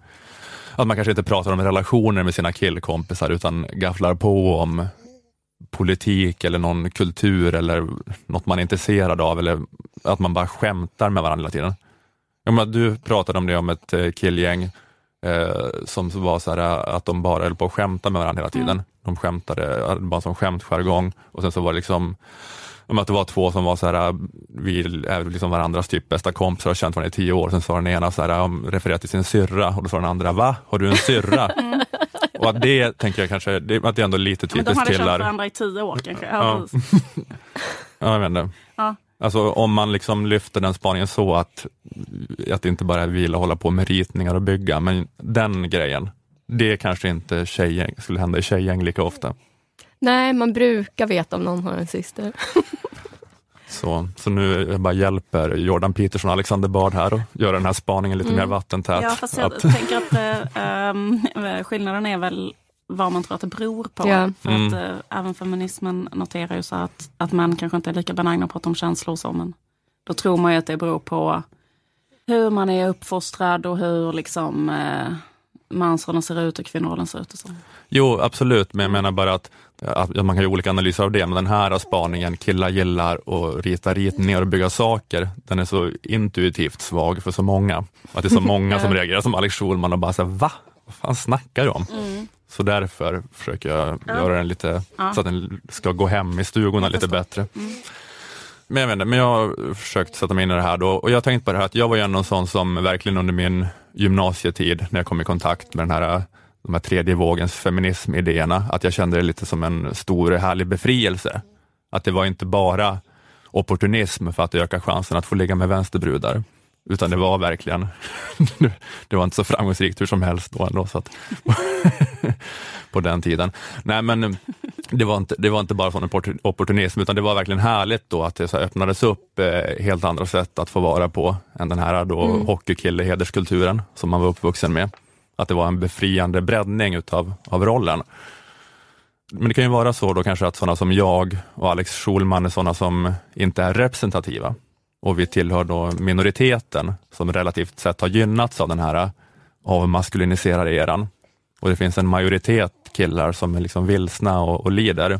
att man kanske inte pratar om relationer med sina killkompisar utan gafflar på om politik eller någon kultur eller något man är intresserad av eller att man bara skämtar med varandra hela tiden. Jag menar, du pratade om det om ett eh, killgäng eh, som var så här, eh, att de bara höll på att skämta med varandra hela tiden. De skämtade eh, bara som skämtjargong och sen så var det liksom om att det var två som var så här, eh, vi är liksom varandras typ bästa kompisar och har känt varandra i tio år. Sen sa den ena så här, um, refererar till sin syrra och då sa den andra, va? Har du en syrra? Och att det tänker jag kanske, det, att det är ändå lite Men de typiskt hade känt killar. varandra i tio år kanske. Ja, Ja. Ja, jag vet inte. Ja. Alltså om man liksom lyfter den spaningen så att, att det inte bara är vila och hålla på med ritningar och bygga, men den grejen, det kanske inte tjejgäng, skulle hända i tjejgäng lika ofta. Nej, man brukar veta om någon har en syster. Så, så nu jag bara hjälper Jordan Peterson och Alexander Bard här och göra den här spaningen lite mer vattentät. Ja, fast jag Att- tänker att ehm, skillnaden är väl vad man tror att det beror på. Ja. För Mm. att eh, även feminismen noterar ju så att, att män kanske inte är lika benägna att prata om känslor och så, men då tror man ju att det beror på hur man är uppfostrad och hur liksom eh, mansrollen ser ut och kvinnorollen ser ut och så. Jo, absolut, men jag menar bara att, att man kan göra olika analyser av det, men den här spaningen, killar gillar att rita ritningar och bygga saker, den är så intuitivt svag för så många. Att det är så många som reagerar som Alex Schulman och bara säger va? Vad fan snackar du om? Så därför försöker jag göra den lite, Ja. så att den ska gå hem i stugorna lite bättre. Men jag, vet inte, men jag har försökt sätta mig in i det här då och jag har tänkt på det här att jag var ju ändå en sån som verkligen under min gymnasietid, när jag kom i kontakt med den här, de här tredje vågens feminismidéerna, att jag kände det lite som en stor härlig befrielse. Att det var inte bara opportunism för att öka chansen att få ligga med vänsterbrudar, utan det var verkligen, det var inte så framgångsrikt hur som helst då ändå, så att, på den tiden. Nej men det var inte, det var inte bara opportun- opportunism, utan det var verkligen härligt då att det så öppnades upp eh, helt andra sätt att få vara på än den här då Mm. hockeykille-hederskulturen som man var uppvuxen med. Att det var en befriande breddning utav, av rollen. Men det kan ju vara så då kanske att sådana som jag och Alex Schulman är sådana som inte är representativa. Och vi tillhör då minoriteten som relativt sett har gynnats av den här avmaskuliniserade eran. Och det finns en majoritet killar som är liksom vilsna och, och lider.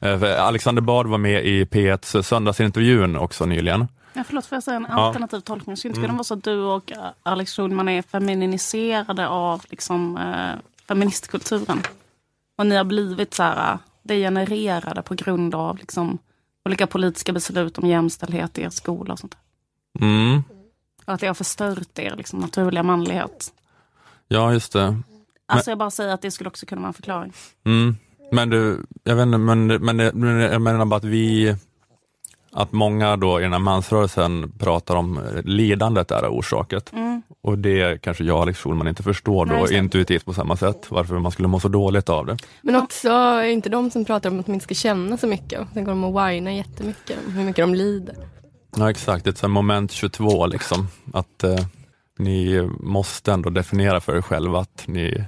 Eh, Alexander Bard var med i P1s söndagsintervjun också nyligen. Ja, förlåt, får jag säga en Ja. alternativ tolkning? Skulle inte kunna vara så att du och eh, Alex Schulman är feminiserade av liksom, eh, feministkulturen? Och ni har blivit så här, eh, degenererade på grund av liksom, olika politiska beslut om jämställdhet i er skola och sånt där. Mm. Och att det har förstört er liksom, naturliga manlighet. Ja, just det. Alltså jag bara säger att det skulle också kunna vara en förklaring. Mm. Men du, jag vet inte, men, men, men jag menar bara att vi, att många då i den här mansrörelsen pratar om lidandet är orsaket. Och det kanske jag och Alex Schulman inte förstår Nej, då det. intuitivt på samma sätt, varför man skulle må så dåligt av det. Men också är det inte de som pratar om att man inte ska känna så mycket. Sen går de och whinar jättemycket om hur mycket de lider. Ja exakt, ett sånt moment 22 liksom. Att eh, ni måste ändå definiera för er själva att ni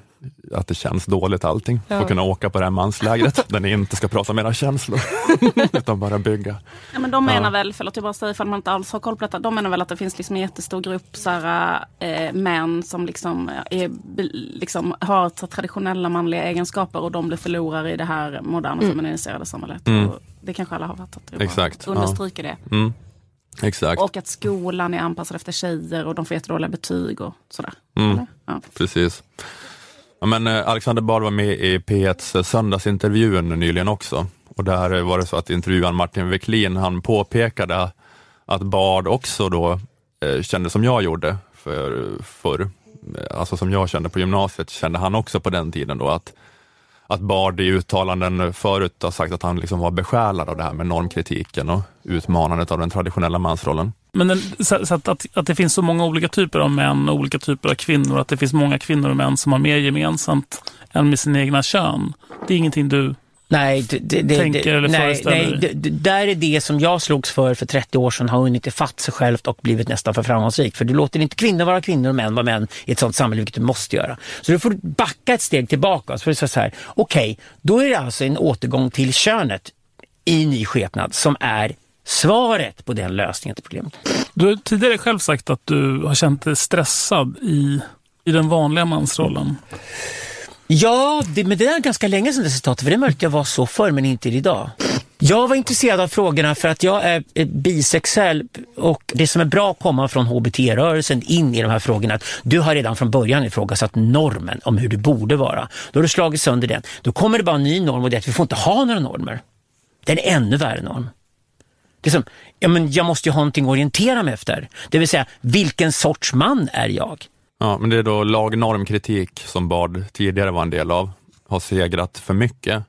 att det känns dåligt allting. Ja. Att kunna åka på det här manslägret där ni inte ska prata om era känslor, utan bara bygga. Ja, men de menar Ja. väl, förlåt jag bara säger ifall man inte alls har koll på detta. De menar väl att det finns liksom en jättestor grupp så här, eh, män som liksom, är, be- liksom har så traditionella manliga egenskaper och de blir förlorare i det här moderna feminiserade samhället. Mm. Det kanske alla har fattat. Exakt, ja. Understryker det. Mm. Exakt, Och att skolan är anpassad efter tjejer och de får jättedåliga betyg och sådär. Mm. Ja. precis. Ja, men eh, Alexander Bard var med i P1s söndagsintervjun nyligen också. Och där var det så att intervjuaren Martin Wiklin, han påpekade att Bard också då eh, kände som jag gjorde för, förr. Alltså som jag kände på gymnasiet, kände han också på den tiden då att att Bard i uttalanden förut har sagt att han liksom var besjälad av det här med normkritiken och utmanandet av den traditionella mansrollen. Men den, så, så att, att, att det finns så många olika typer av män och olika typer av kvinnor, att det finns många kvinnor och män som har mer gemensamt än med sina egna kön. Det är ingenting du... Nej, det, det, Tänker eller nej, nej det, där är det som jag slogs för för 30 år sedan har hunnit ifatt sig självt och blivit nästan för framgångsrikt. För du låter inte kvinnor vara kvinnor och män vara män i ett sånt samhälle, vilket du måste göra. Så du får backa ett steg tillbaka. Så får du säga så här, okej, då är det alltså en återgång till könet i ny skepnad som är svaret på den lösningen till problemet. Du har tidigare själv sagt att du har känt dig stressad i, i den vanliga mansrollen. Ja, det, men det är ganska länge sedan det citatet, för det är möjligt att jag var så förr men inte idag. Jag var intresserad av frågorna för att jag är bisexuell och det som är bra att komma från HBT-rörelsen in i de här frågorna, att du har redan från början ifrågasatt normen om hur du borde vara. Då har du slagit sönder den. Då kommer det bara en ny norm och det är att vi får inte ha några normer. Det är en ännu värre norm. Det är som, ja, men jag måste ju ha någonting att orientera mig efter. Det vill säga, vilken sorts man är jag? Ja, men det är då lagnormkritik som Bard tidigare var en del av, har segrat för mycket.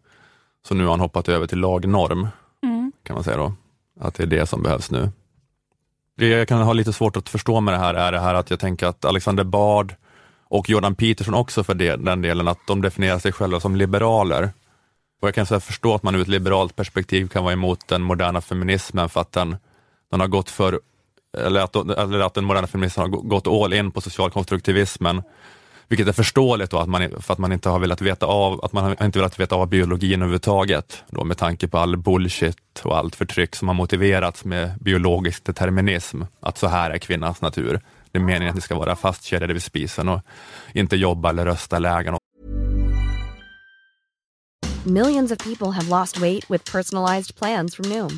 Så nu har han hoppat över till lagnorm, kan man säga då. Att det är det som behövs nu. Det jag kan ha lite svårt att förstå med det här är det här att jag tänker att Alexander Bard och Jordan Peterson också för det, den delen, att de definierar sig själva som liberaler. Och jag kan så förstå att man ur ett liberalt perspektiv kan vara emot den moderna feminismen för att den, den har gått för eller att, eller att den moderna feminismen har gått all in på socialkonstruktivismen. Vilket är förståeligt då, att man, för att man inte har velat veta av, att man har inte velat veta av biologin överhuvudtaget. Då med tanke på all bullshit och allt förtryck som har motiverats med biologisk determinism. Att så här är kvinnans natur. Det är meningen att ni ska vara fastkedjade vid spisen och inte jobba eller rösta lägen Millions of people have lost weight with personalized plans from Noom,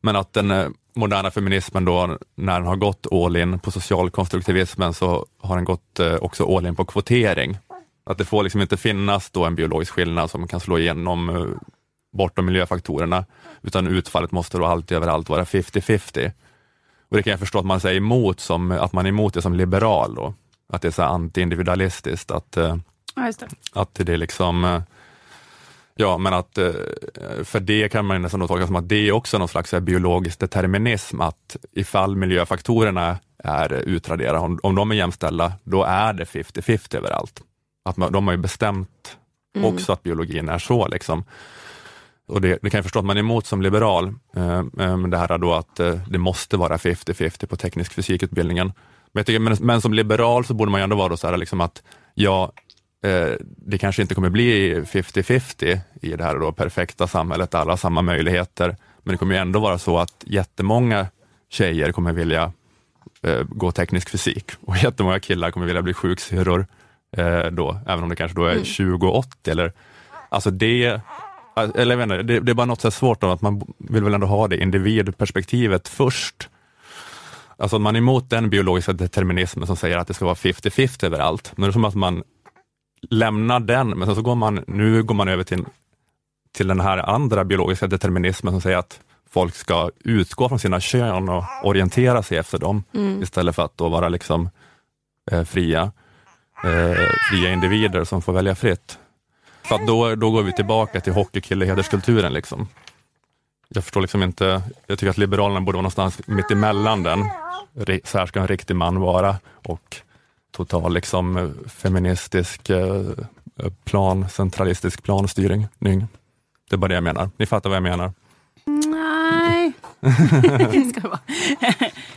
Men att den eh, moderna feminismen då, när den har gått all in på socialkonstruktivismen, så har den gått eh, också all in på kvotering. Att det får liksom inte finnas då en biologisk skillnad som kan slå igenom eh, bortom miljöfaktorerna, utan utfallet måste då alltid överallt vara 50-50. Och det kan jag förstå att man säger emot, som, att man är emot det som liberal då. Att det är så anti-individualistiskt, att Ja, det. att det är liksom, ja men att eh, för det kan man nästan tolka som att det är också någon slags eh, biologisk determinism, att ifall miljöfaktorerna är utraderade, om, de är jämställda, då är det 50-50 överallt. Att man, de har ju bestämt också att biologin är så. Liksom. Och det, det kan jag förstå att man är emot som liberal, eh, men det här är då att det måste vara 50-50 på teknisk fysikutbildningen. Men, tycker, men, men som liberal så borde man ju ändå vara då så här, liksom att ja, det kanske inte kommer bli 50-50 i det här då perfekta samhället alla har samma möjligheter, men det kommer ju ändå vara så att jättemånga tjejer kommer vilja eh, gå teknisk fysik och jättemånga killar kommer vilja bli sjuksyrror eh, då, även om det kanske då är 20-80 eller alltså det eller jag vet inte, det, det är bara något så svårt då, att man vill väl ändå ha det individperspektivet först. Alltså att man är emot den biologiska determinismen som säger att det ska vara 50-50 överallt. Men det är som att man lämnar den, men så går man, nu går man över till, till den här andra biologiska determinismen som säger att folk ska utgå från sina kön och orientera sig efter dem, istället för att då vara liksom eh, fria, eh, fria individer som får välja fritt. För då, då går vi tillbaka till hockeykillehederskulturen liksom. Jag förstår liksom inte, jag tycker att Liberalerna borde vara någonstans mitt emellan den. Så här ska en riktig man vara och total liksom feministisk eh, plan, centralistisk planstyrning. Det är bara det jag menar. Ni fattar vad jag menar. Nej. Ska det vara.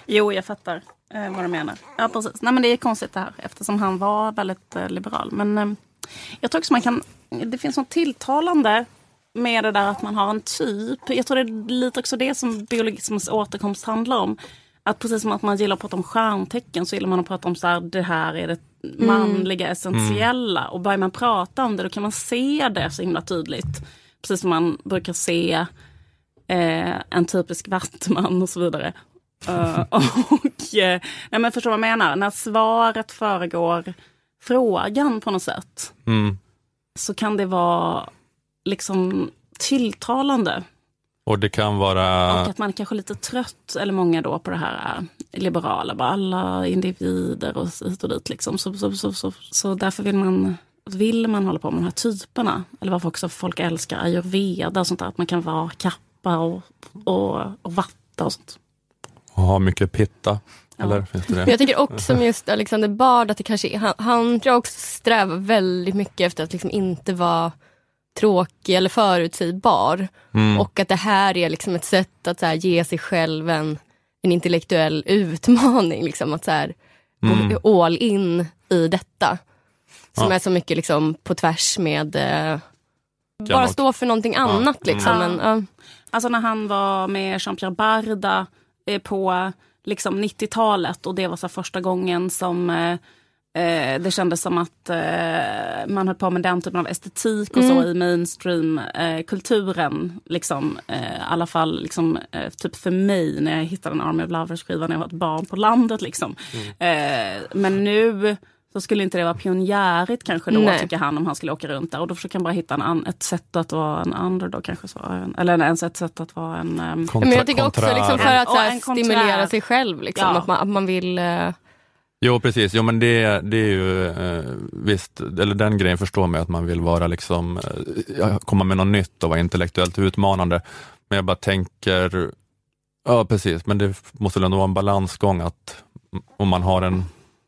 jo, jag fattar eh, vad du menar. Ja, precis. Nej, men det är konstigt det här eftersom han var väldigt eh, liberal. Men eh, jag tror också man kan... Det finns något tilltalande med det där att man har en typ. Jag tror det är lite också det som biologismens återkomst handlar om. Att precis som att man gillar att prata om stjärntecken så gillar man att prata om så här, det här är det manliga essentiella. Och börjar man prata om det då kan man se det så himla tydligt. Precis som man brukar se eh, en typisk vattman och så vidare. Eh, och, eh, nej men förstår vad jag menar? När svaret föregår frågan på något sätt Mm. så kan det vara liksom tilltalande. Och det kan vara... Och att man är kanske lite trött, eller många då, på det här eh, liberala, bara alla individer och hit och dit. Liksom. Så, så, så, så, så därför vill man, vill man hålla på med de här typerna. Eller varför också folk älskar ayurveda och sånt där. Att man kan vara kappa och, och, och vatta och sånt. Och ha mycket pitta. Eller finns det det? jag tänker också med just Alexander Bard att det kanske är, han, han tror jag också strävar väldigt mycket efter att liksom inte vara tråkig eller förutsägbar. Mm. Och att det här är liksom ett sätt att så här, ge sig själv en, en intellektuell utmaning. Liksom, att så här, Mm. gå all in i detta. Som Ja. är så mycket liksom, på tvärs med eh, bara stå för någonting annat. Liksom. Mm. Men, ja. Alltså när han var med Jean-Pierre Barda eh, på liksom 90-talet och det var så här första gången som eh, eh, det kändes som att eh, man höll på med den typen av estetik och så i mainstream-kulturen. liksom, eh, I alla fall liksom, eh, typ för mig när jag hittade en Army of Lovers-skiva när jag var ett barn på landet. Liksom. Eh, men nu så skulle inte det vara pionjärigt kanske då, Nej. tycker han, om han skulle åka runt där. Och då försöker han bara hitta en, ett sätt att vara en underdog kanske. Så, en- eller en, ens ett sätt att vara en... ehm, Kontra- Men jag tänker också liksom, för att här, en konträr. stimulera sig själv. Liksom, Ja. att, man, att man vill... Eh, Jo precis, jo men det, det är ju eh, visst, eller den grejen förstår man ju, att man vill vara liksom, eh, komma med något nytt och vara intellektuellt utmanande. Men jag bara tänker, ja precis, men det måste väl ändå vara en balansgång att om man har en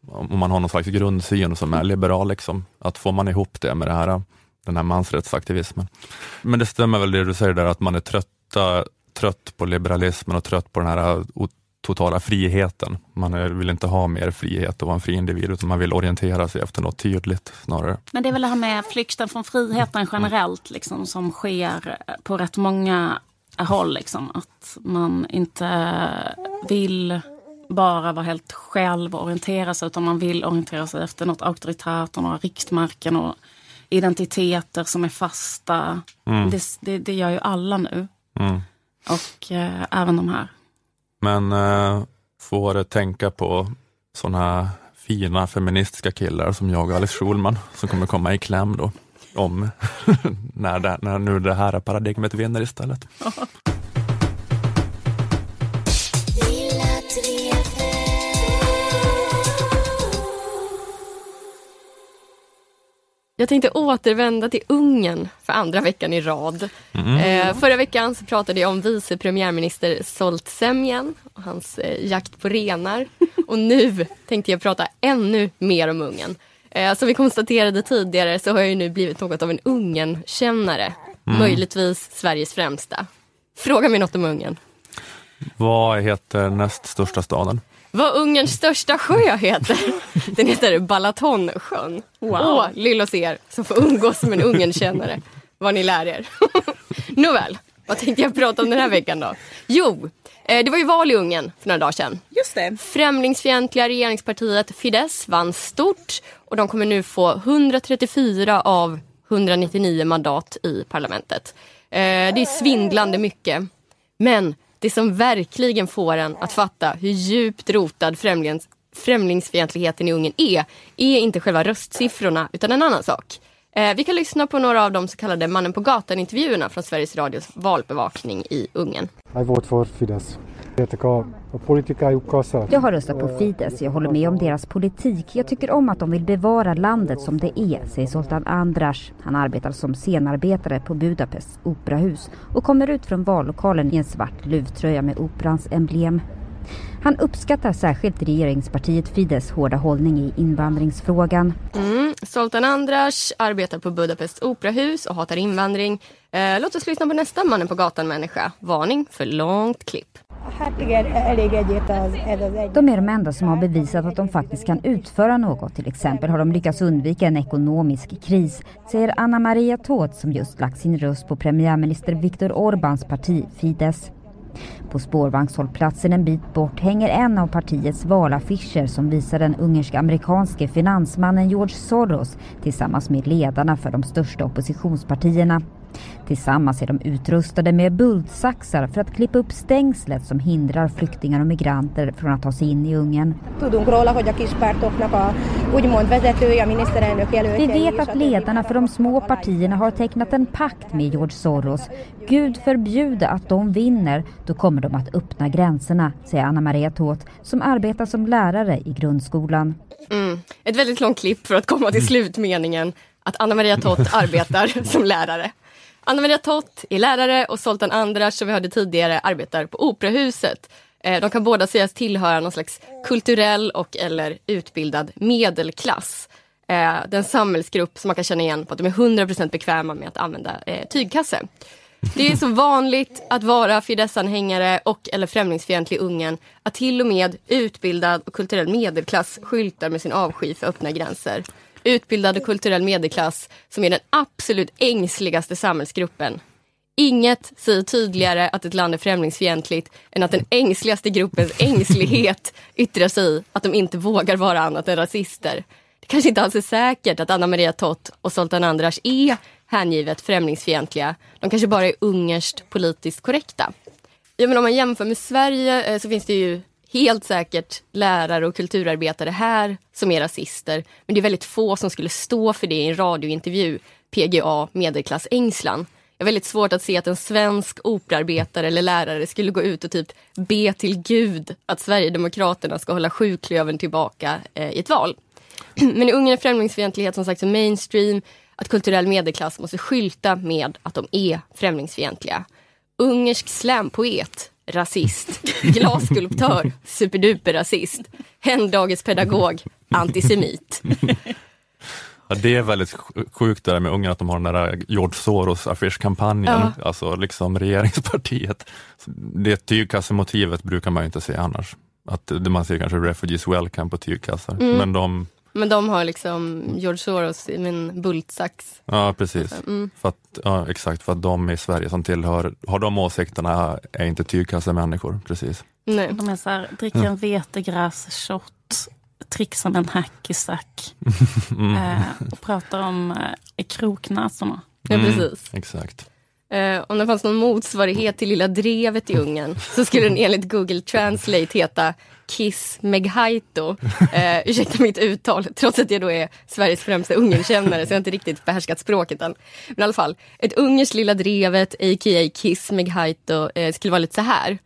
om man har någon slags grundsyn som är liberal, liksom, att får man ihop det med det här, den här mansrättsaktivismen. Men det stämmer väl det du säger där, att man är trötta, trött på liberalismen och trött på den här totala friheten. Man vill inte ha mer frihet och vara en fri individ, utan man vill orientera sig efter något tydligt snarare. Men det är väl det här med flykten från friheten generellt liksom, som sker på rätt många håll. Liksom. Att man inte vill bara vara helt själv och orientera sig utan man vill orientera sig efter något auktoritärt och några riktmärken och identiteter som är fasta. Det, det, det gör ju alla nu. Mm. Och eh, även de här. Men eh, får tänka på sådana fina feministiska killar som jag och Alice Schulman som kommer komma i kläm då. Om när, det, när nu det här paradigmet vinner istället. Jag tänkte återvända till Ungern för andra veckan i rad. Eh, förra veckan så pratade jag om vice premiärminister Soltsemjan och hans eh, jakt på renar. Och nu tänkte jag prata ännu mer om Ungern. Eh, som vi konstaterade tidigare så har jag ju nu blivit något av en Ungern-kännare. Möjligtvis Sveriges främsta. Fråga mig något om Ungern. Vad heter näst största staden? Vad Ungerns största sjö heter? Den heter Balatonsjön. Åh, lill oss er som får umgås med en Ungernkännare. Vad ni lär er. Nåväl, vad tänkte jag prata om den här veckan då? Jo, eh, det var ju val i Ungern för några dagar sedan. Just det. Främlingsfientliga regeringspartiet Fidesz vann stort och de kommer nu få 134 av 199 mandat i parlamentet. Eh, Det är svindlande mycket. Men det som verkligen får en att fatta hur djupt rotad främlings främlingsfientligheten i Ungern är, är inte själva röstsiffrorna utan en annan sak. Eh, vi kan lyssna på några av de så kallade mannen på gatan-intervjuerna från Sveriges Radios valbevakning i Ungern. I vote for Fidesz. Jag har röstat på Fidesz. Jag håller med om deras politik. Jag tycker om att de vill bevara landet som det är, säger Zoltan Andras. Han arbetar som scenarbetare på Budapests operahus och kommer ut från vallokalen i en svart luvtröja med operans emblem. Han uppskattar särskilt regeringspartiet Fidesz hårda hållning i invandringsfrågan. Mm. Zoltan Andras arbetar på Budapests operahus och hatar invandring. Eh, låt oss lyssna på nästa Mannen på gatan-människa. Varning för långt klipp. De är de enda som har bevisat att de faktiskt kan utföra något. Till exempel har de lyckats undvika en ekonomisk kris, säger Anna Maria Tåth som just lagt sin röst på premiärminister Viktor Orbáns parti Fidesz. På spårvagnshållplatsen en bit bort hänger en av partiets valaffischer som visar den ungersk-amerikanske finansmannen George Soros tillsammans med ledarna för de största oppositionspartierna. Tillsammans är de utrustade med bultsaxar för att klippa upp stängslet som hindrar flyktingar och migranter från att ta sig in i Ungern. Vi vet att ledarna för de små partierna har tecknat en pakt med George Soros. Gud förbjude att de vinner, då kommer de att öppna gränserna, säger Anna Maria Toth som arbetar som lärare i grundskolan. Mm. Ett väldigt långt klipp för att komma till slutmeningen att Anna Maria Toth arbetar som lärare. Anna Maria Tott är lärare och Zoltan Andras, som vi hörde tidigare, arbetar på Operahuset. Eh, de kan båda sägas tillhöra någon slags kulturell och eller utbildad medelklass. Eh, Den samhällsgrupp som man kan känna igen på att de är 100% bekväma med att använda eh, tygkasse. Det är så vanligt att vara Fidesz-anhängare och eller främlingsfientlig Ungern att till och med utbildad och kulturell medelklass skyltar med sin avsky för öppna gränser utbildad och kulturell medelklass som är den absolut ängsligaste samhällsgruppen. Inget säger tydligare att ett land är främlingsfientligt än att den ängsligaste gruppens ängslighet yttrar sig i att de inte vågar vara annat än rasister. Det kanske inte alls är säkert att Anna Maria Tott och Zoltan Andras är hängivet främlingsfientliga. De kanske bara är ungerskt politiskt korrekta. Ja, men om man jämför med Sverige eh, så finns det ju helt säkert lärare och kulturarbetare här som är rasister. Men det är väldigt få som skulle stå för det i en radiointervju. PGA medelklass ängslan. Jag har väldigt svårt att se att en svensk operarbetare eller lärare skulle gå ut och typ be till Gud att Sverigedemokraterna ska hålla sjuklövern tillbaka eh, i ett val. Men i Ungern är främlingsfientlighet som sagt så mainstream att kulturell medelklass måste skylta med att de är främlingsfientliga. Ungersk slampoet rasist. Glasskulptör, superduper rasist. Hemdagispedagog, antisemit. Ja, det är väldigt sjukt det där med unga att de har den där George Soros affischkampanjen, ja. alltså liksom regeringspartiet. Det tygkassemotivet brukar man ju inte se annars. Att man ser kanske Refugees Welcome på tygkassar, mm. men de men de har liksom George Soros i min bultsax. Ja precis, mm. för att, ja, exakt för att de i Sverige som tillhör, har de åsikterna är inte tygkassemänniskor. Precis. Nej. De är så här, dricker en vetegrässhot, trixar med en hackisack mm. eh, och pratar om eh, kroknäsorna. Ja precis. Exakt. Eh, om det fanns någon motsvarighet till Lilla Drevet i Ungern så skulle den enligt Google Translate heta Kiss Meghaito. Eh, ursäkta mitt uttal, trots att jag då är Sveriges främsta Ungernkännare så jag har inte riktigt behärskat språket än. Men i alla fall, ett ungerskt Lilla Drevet, a.k.a. Kiss Meghaito, eh, skulle vara lite så här.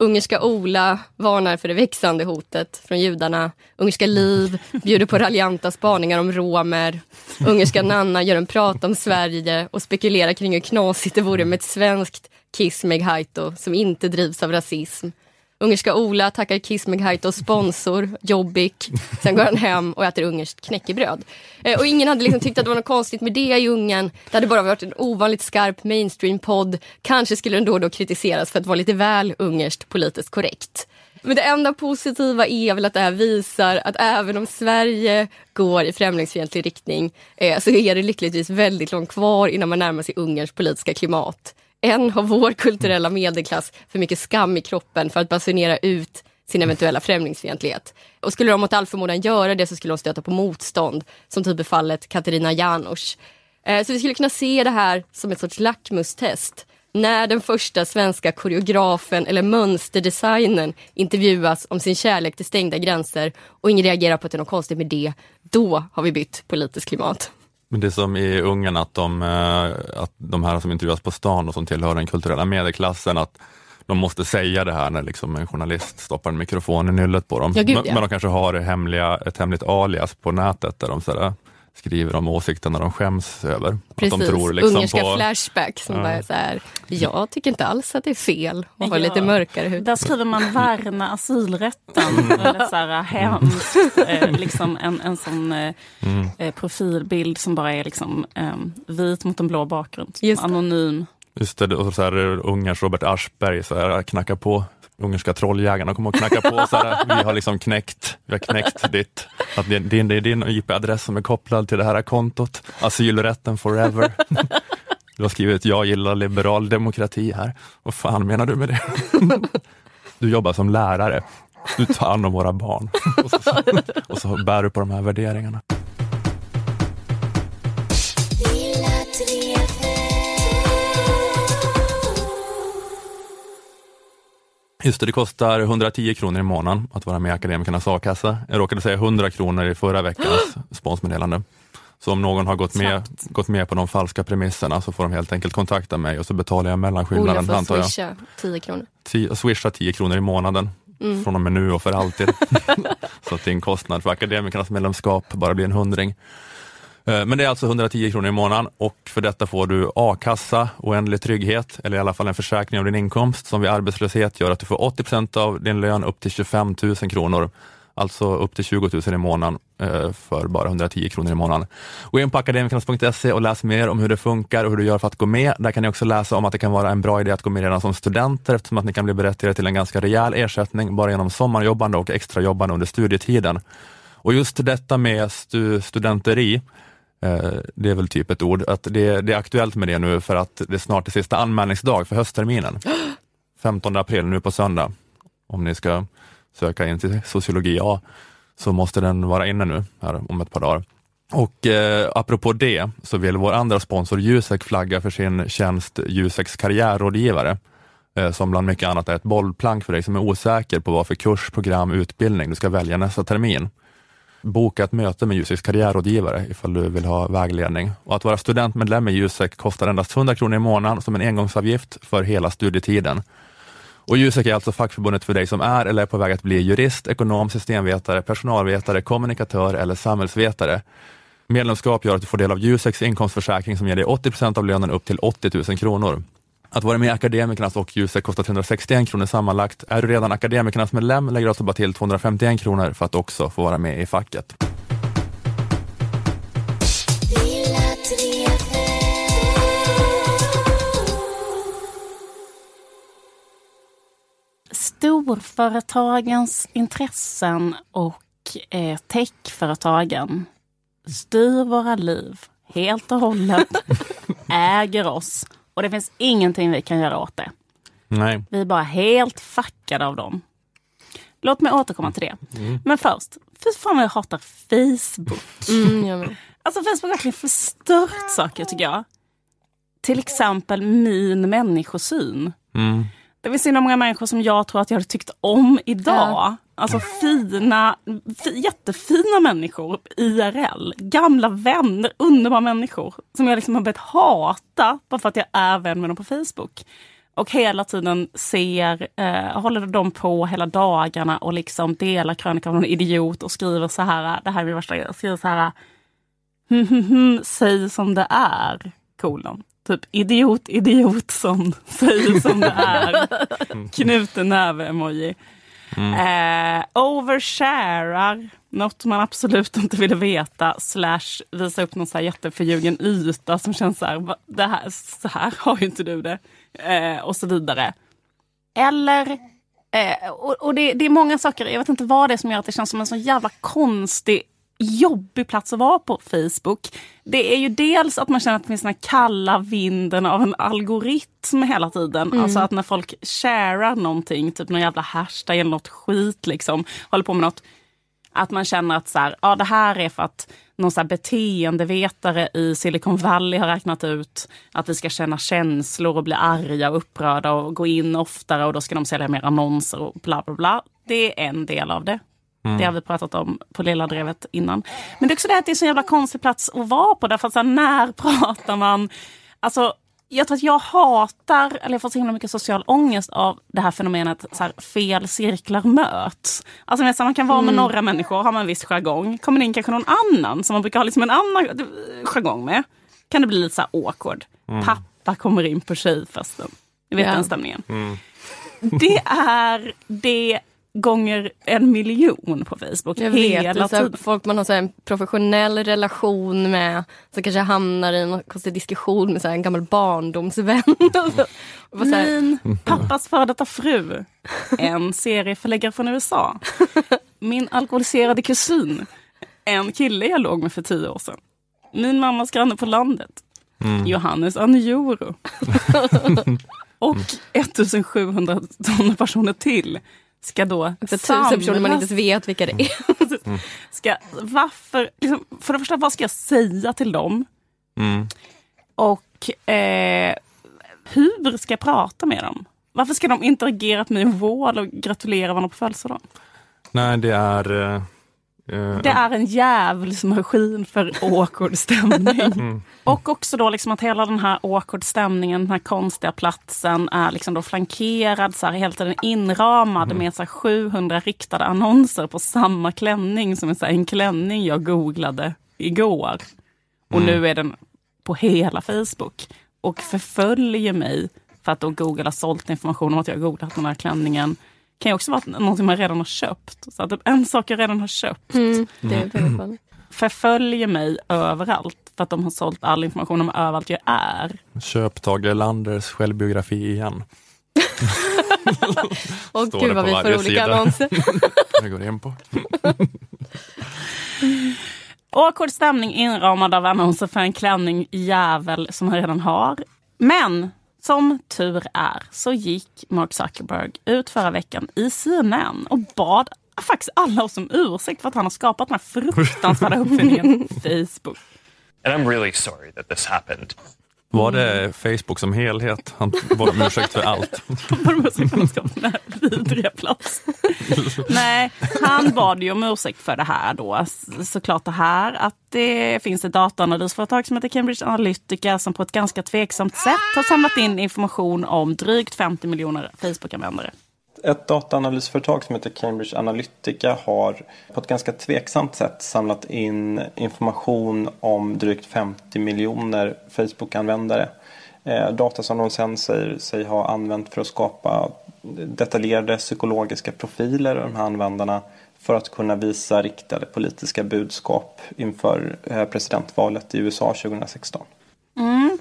Ungerska Ola varnar för det växande hotet från judarna. Ungerska Liv bjuder på raljanta spaningar om romer. Ungerska Nanna gör en prat om Sverige och spekulerar kring hur knasigt det vore med ett svenskt Kiss Meghaito som inte drivs av rasism. Ungerska Ola tackar Kismeghaitos sponsor Jobbik. Sen går han hem och äter ungerskt knäckebröd. Eh, och ingen hade liksom tyckt att det var något konstigt med det i Ungern. Det hade bara varit en ovanligt skarp mainstream-podd. Kanske skulle den då och då kritiseras för att vara lite väl ungerskt politiskt korrekt. Men det enda positiva är väl att det här visar att även om Sverige går i främlingsfientlig riktning eh, så är det lyckligtvis väldigt långt kvar innan man närmar sig Ungerns politiska klimat. Än har vår kulturella medelklass för mycket skam i kroppen för att basunera ut sin eventuella främlingsfientlighet. Och skulle de mot all förmodan göra det så skulle de stöta på motstånd, som typ i fallet Katarina Janouch. Eh, så vi skulle kunna se det här som ett sorts lackmustest. När den första svenska koreografen eller mönsterdesignern intervjuas om sin kärlek till stängda gränser och ingen reagerar på att det är något konstigt med det, då har vi bytt politiskt klimat. Men det är som i Ungern att de, eh, att de här som intervjuas på stan och som tillhör den kulturella medelklassen, att de måste säga det här när liksom en journalist stoppar en mikrofon i nyllet på dem. Ja, gud, men, ja. men de kanske har hemliga, ett hemligt alias på nätet där de sådär, skriver om åsikterna de skäms över. Precis, Att de tror liksom ungerska på, flashback som Ja. bara är så här, jag tycker inte alls att det är fel att ha Ja. lite mörkare hud. Där skriver man värna asylrätten. Väldigt så här hemskt. Eh, liksom en, en sån eh, Mm. eh, profilbild som bara är liksom eh, vit mot en blå bakgrund. Anonym. Just det, och så här, Ungerns Robert Aschberg så här, knackar på ungerska trolljägarna kommer och knacka på så här, vi har liksom knäckt, vi har knäckt ditt, att det, det, det är din IP-adress som är kopplad till det här kontot, asylrätten forever. Du har skrivit jag gillar liberal demokrati här. Vad fan menar du med det? Du jobbar som lärare, du tar hand om våra barn och så, och så bär du på de här värderingarna. Just det, det kostar 110 kronor i månaden att vara med i Akademikernas a-kassa. Jag råkade säga 100 kronor i förra veckans sponsmeddelande. Så om någon har gått med, gått med på de falska premisserna så får de helt enkelt kontakta mig och så betalar jag Ola mellanskillnaden får antar jag. swisha 10 kronor. Ti- Swisha 10 kronor i månaden Mm. från och med nu och för alltid. så att din kostnad för akademikernas medlemskap bara blir en hundring. Eh, men det är alltså 110 kronor i månaden och för detta får du a-kassa, oändlig trygghet eller i alla fall en försäkring av din inkomst som vid arbetslöshet gör att du får 80% av din lön upp till 25 000 kronor. Alltså upp till 20 000 i månaden eh, för bara 110 kronor i månaden. Gå in på akademikernas.se och läs mer om hur det funkar och hur du gör för att gå med. Där kan ni också läsa om att det kan vara en bra idé att gå med redan som studenter eftersom att ni kan bli berättigade till en ganska rejäl ersättning bara genom sommarjobbande och extrajobbande under studietiden. Och just detta med stu studenteri, det är väl typ ett ord, att det, det är aktuellt med det nu för att det snart är sista anmälningsdag för höstterminen. 15 april, nu på söndag. Om ni ska söka in till sociologi A så måste den vara inne nu här om ett par dagar. Och eh, apropå det så vill vår andra sponsor Jusek flagga för sin tjänst Juseks karriärrådgivare eh, som bland mycket annat är ett bollplank för dig som är osäker på vad för kurs, program, utbildning du ska välja nästa termin. Boka ett möte med Juseks karriärrådgivare ifall du vill ha vägledning. Och att vara studentmedlem i Jusek kostar endast 100 kronor i månaden som en engångsavgift för hela studietiden. Och Jusek är alltså fackförbundet för dig som är eller är på väg att bli jurist, ekonom, systemvetare, personalvetare, kommunikatör eller samhällsvetare. Medlemskap gör att du får del av Juseks inkomstförsäkring som ger dig 80 procent av lönen upp till 80 000 kronor. Att vara med i Akademikernas och Jusek kostar 361 kronor sammanlagt. Är du redan Akademikernas medlem lägger du alltså bara till 251 kronor för att också få vara med i facket. Storföretagens intressen och eh, techföretagen styr våra liv helt och hållet, äger oss och det finns ingenting vi kan göra åt det. Nej. Vi är bara helt fuckade av dem. Låt mig återkomma till det. Men först, fy fan vad jag hatar Facebook. Mm, jag. Alltså Facebook har verkligen förstört saker tycker jag. Till exempel min människosyn. Mm. Det finns så många människor som jag tror att jag hade tyckt om idag. Ja. Alltså fina, fi, jättefina människor IRL. Gamla vänner, underbara människor. Som jag liksom har börjat hata bara för att jag är vän med dem på Facebook. Och hela tiden ser, eh, håller de på hela dagarna och liksom delar krönikan av någon idiot och skriver så här, det här är min värsta grej, skriver så här, hm, hm, hm, säg som det är, kolon. Typ idiot, idiot som säger som det är. Knuten näve-emoji. Eh, oversharar, något man absolut inte ville veta, slash visa upp någon så här jätteförljugen yta som känns så här, det här, så här har ju inte du det. Eh, och så vidare. Eller, eh, och, och det, det är många saker, jag vet inte vad det är som gör att det känns som en så jävla konstig jobbig plats att vara på Facebook. Det är ju dels att man känner att det finns den här kalla vinden av en algoritm hela tiden. Alltså att när folk sharear någonting, typ någon jävla hashtag eller något skit liksom, håller på med något. Att man känner att så här, ja, det här är för att någon så här beteendevetare i Silicon Valley har räknat ut att vi ska känna känslor och bli arga och upprörda och gå in oftare och då ska de sälja mer annonser och bla bla bla. Det är en del av det. Det har vi pratat om på Lilla Drevet innan. Men det är också det att det är så jävla konstig plats att vara på. Därför att så här, när pratar man... Alltså, jag tror att jag hatar, eller jag får så himla mycket social ångest av det här fenomenet så här, fel cirklar möts. Alltså med, så man kan vara med Mm. några människor, har man en viss jargong. Kommer det in kanske någon annan som man brukar ha liksom en annan jargong med. Kan det bli lite så här awkward. Mm. Pappa kommer in på tjejfesten. Ni vet Ja. den stämningen. Det är det gånger en miljon på Facebook. Jag vet, hela tiden. folk man har så här en professionell relation med som kanske hamnar i en konstig diskussion med så här en gammal barndomsvän. Och så här, Min pappas före detta fru. En serieförläggare från USA. Min alkoholiserade kusin. En kille jag låg med för tio år sedan. Min mammas granne på landet. Johannes Anjoro. Och 1700 sådana personer till ska då så tusen personer man inte ens samlas vet vilka det är. ska, varför, liksom, för det första, vad ska jag säga till dem? Mm. Och eh, hur ska jag prata med dem? Varför ska de interagera med mig i vård och gratulera varandra på födelsedagen? Nej, det är... eh, Det är en jävligt maskin för awkward stämning. Och också då liksom att hela den här awkward stämningen, den här konstiga platsen är liksom då flankerad, så här, hela tiden inramad med så här 700 riktade annonser på samma klänning som är så här, en klänning jag googlade igår. Och nu är den på hela Facebook. Och förföljer mig för att då Google har sålt information om att jag googlat den här klänningen. Kan ju också vara någonting man redan har köpt. Så att en sak jag redan har köpt Mm, det är väldigt förföljer mig överallt för att de har sålt all information om överallt jag är. Köp Tage Erlanders självbiografi igen. Och gud vad vi får olika sida. annonser. Jag går in på. Awkward stämning inramad av annonser för en klänning jävel som han redan har. Men som tur är så gick Mark Zuckerberg ut förra veckan i CNN och bad faktiskt alla oss om ursäkt för att han har skapat den här fruktansvärda uppfinningen Facebook. And I'm really sorry that this happened. Var det Facebook som helhet? Han bad om ursäkt för allt. Var det musik för att skapa den här vidriga plats? Nej, han bad ju om ursäkt för det här då. Såklart det här att det finns ett dataanalysföretag som heter Cambridge Analytica som på ett ganska tveksamt sätt har samlat in information om drygt 50 miljoner Facebook-användare. Ett dataanalysföretag som heter Cambridge Analytica har på ett ganska tveksamt sätt samlat in information om drygt 50 miljoner Facebook-användare. Eh, data som de sen säger sig ha använt för att skapa detaljerade psykologiska profiler av de här användarna för att kunna visa riktade politiska budskap inför eh, presidentvalet i USA 2016. Mm.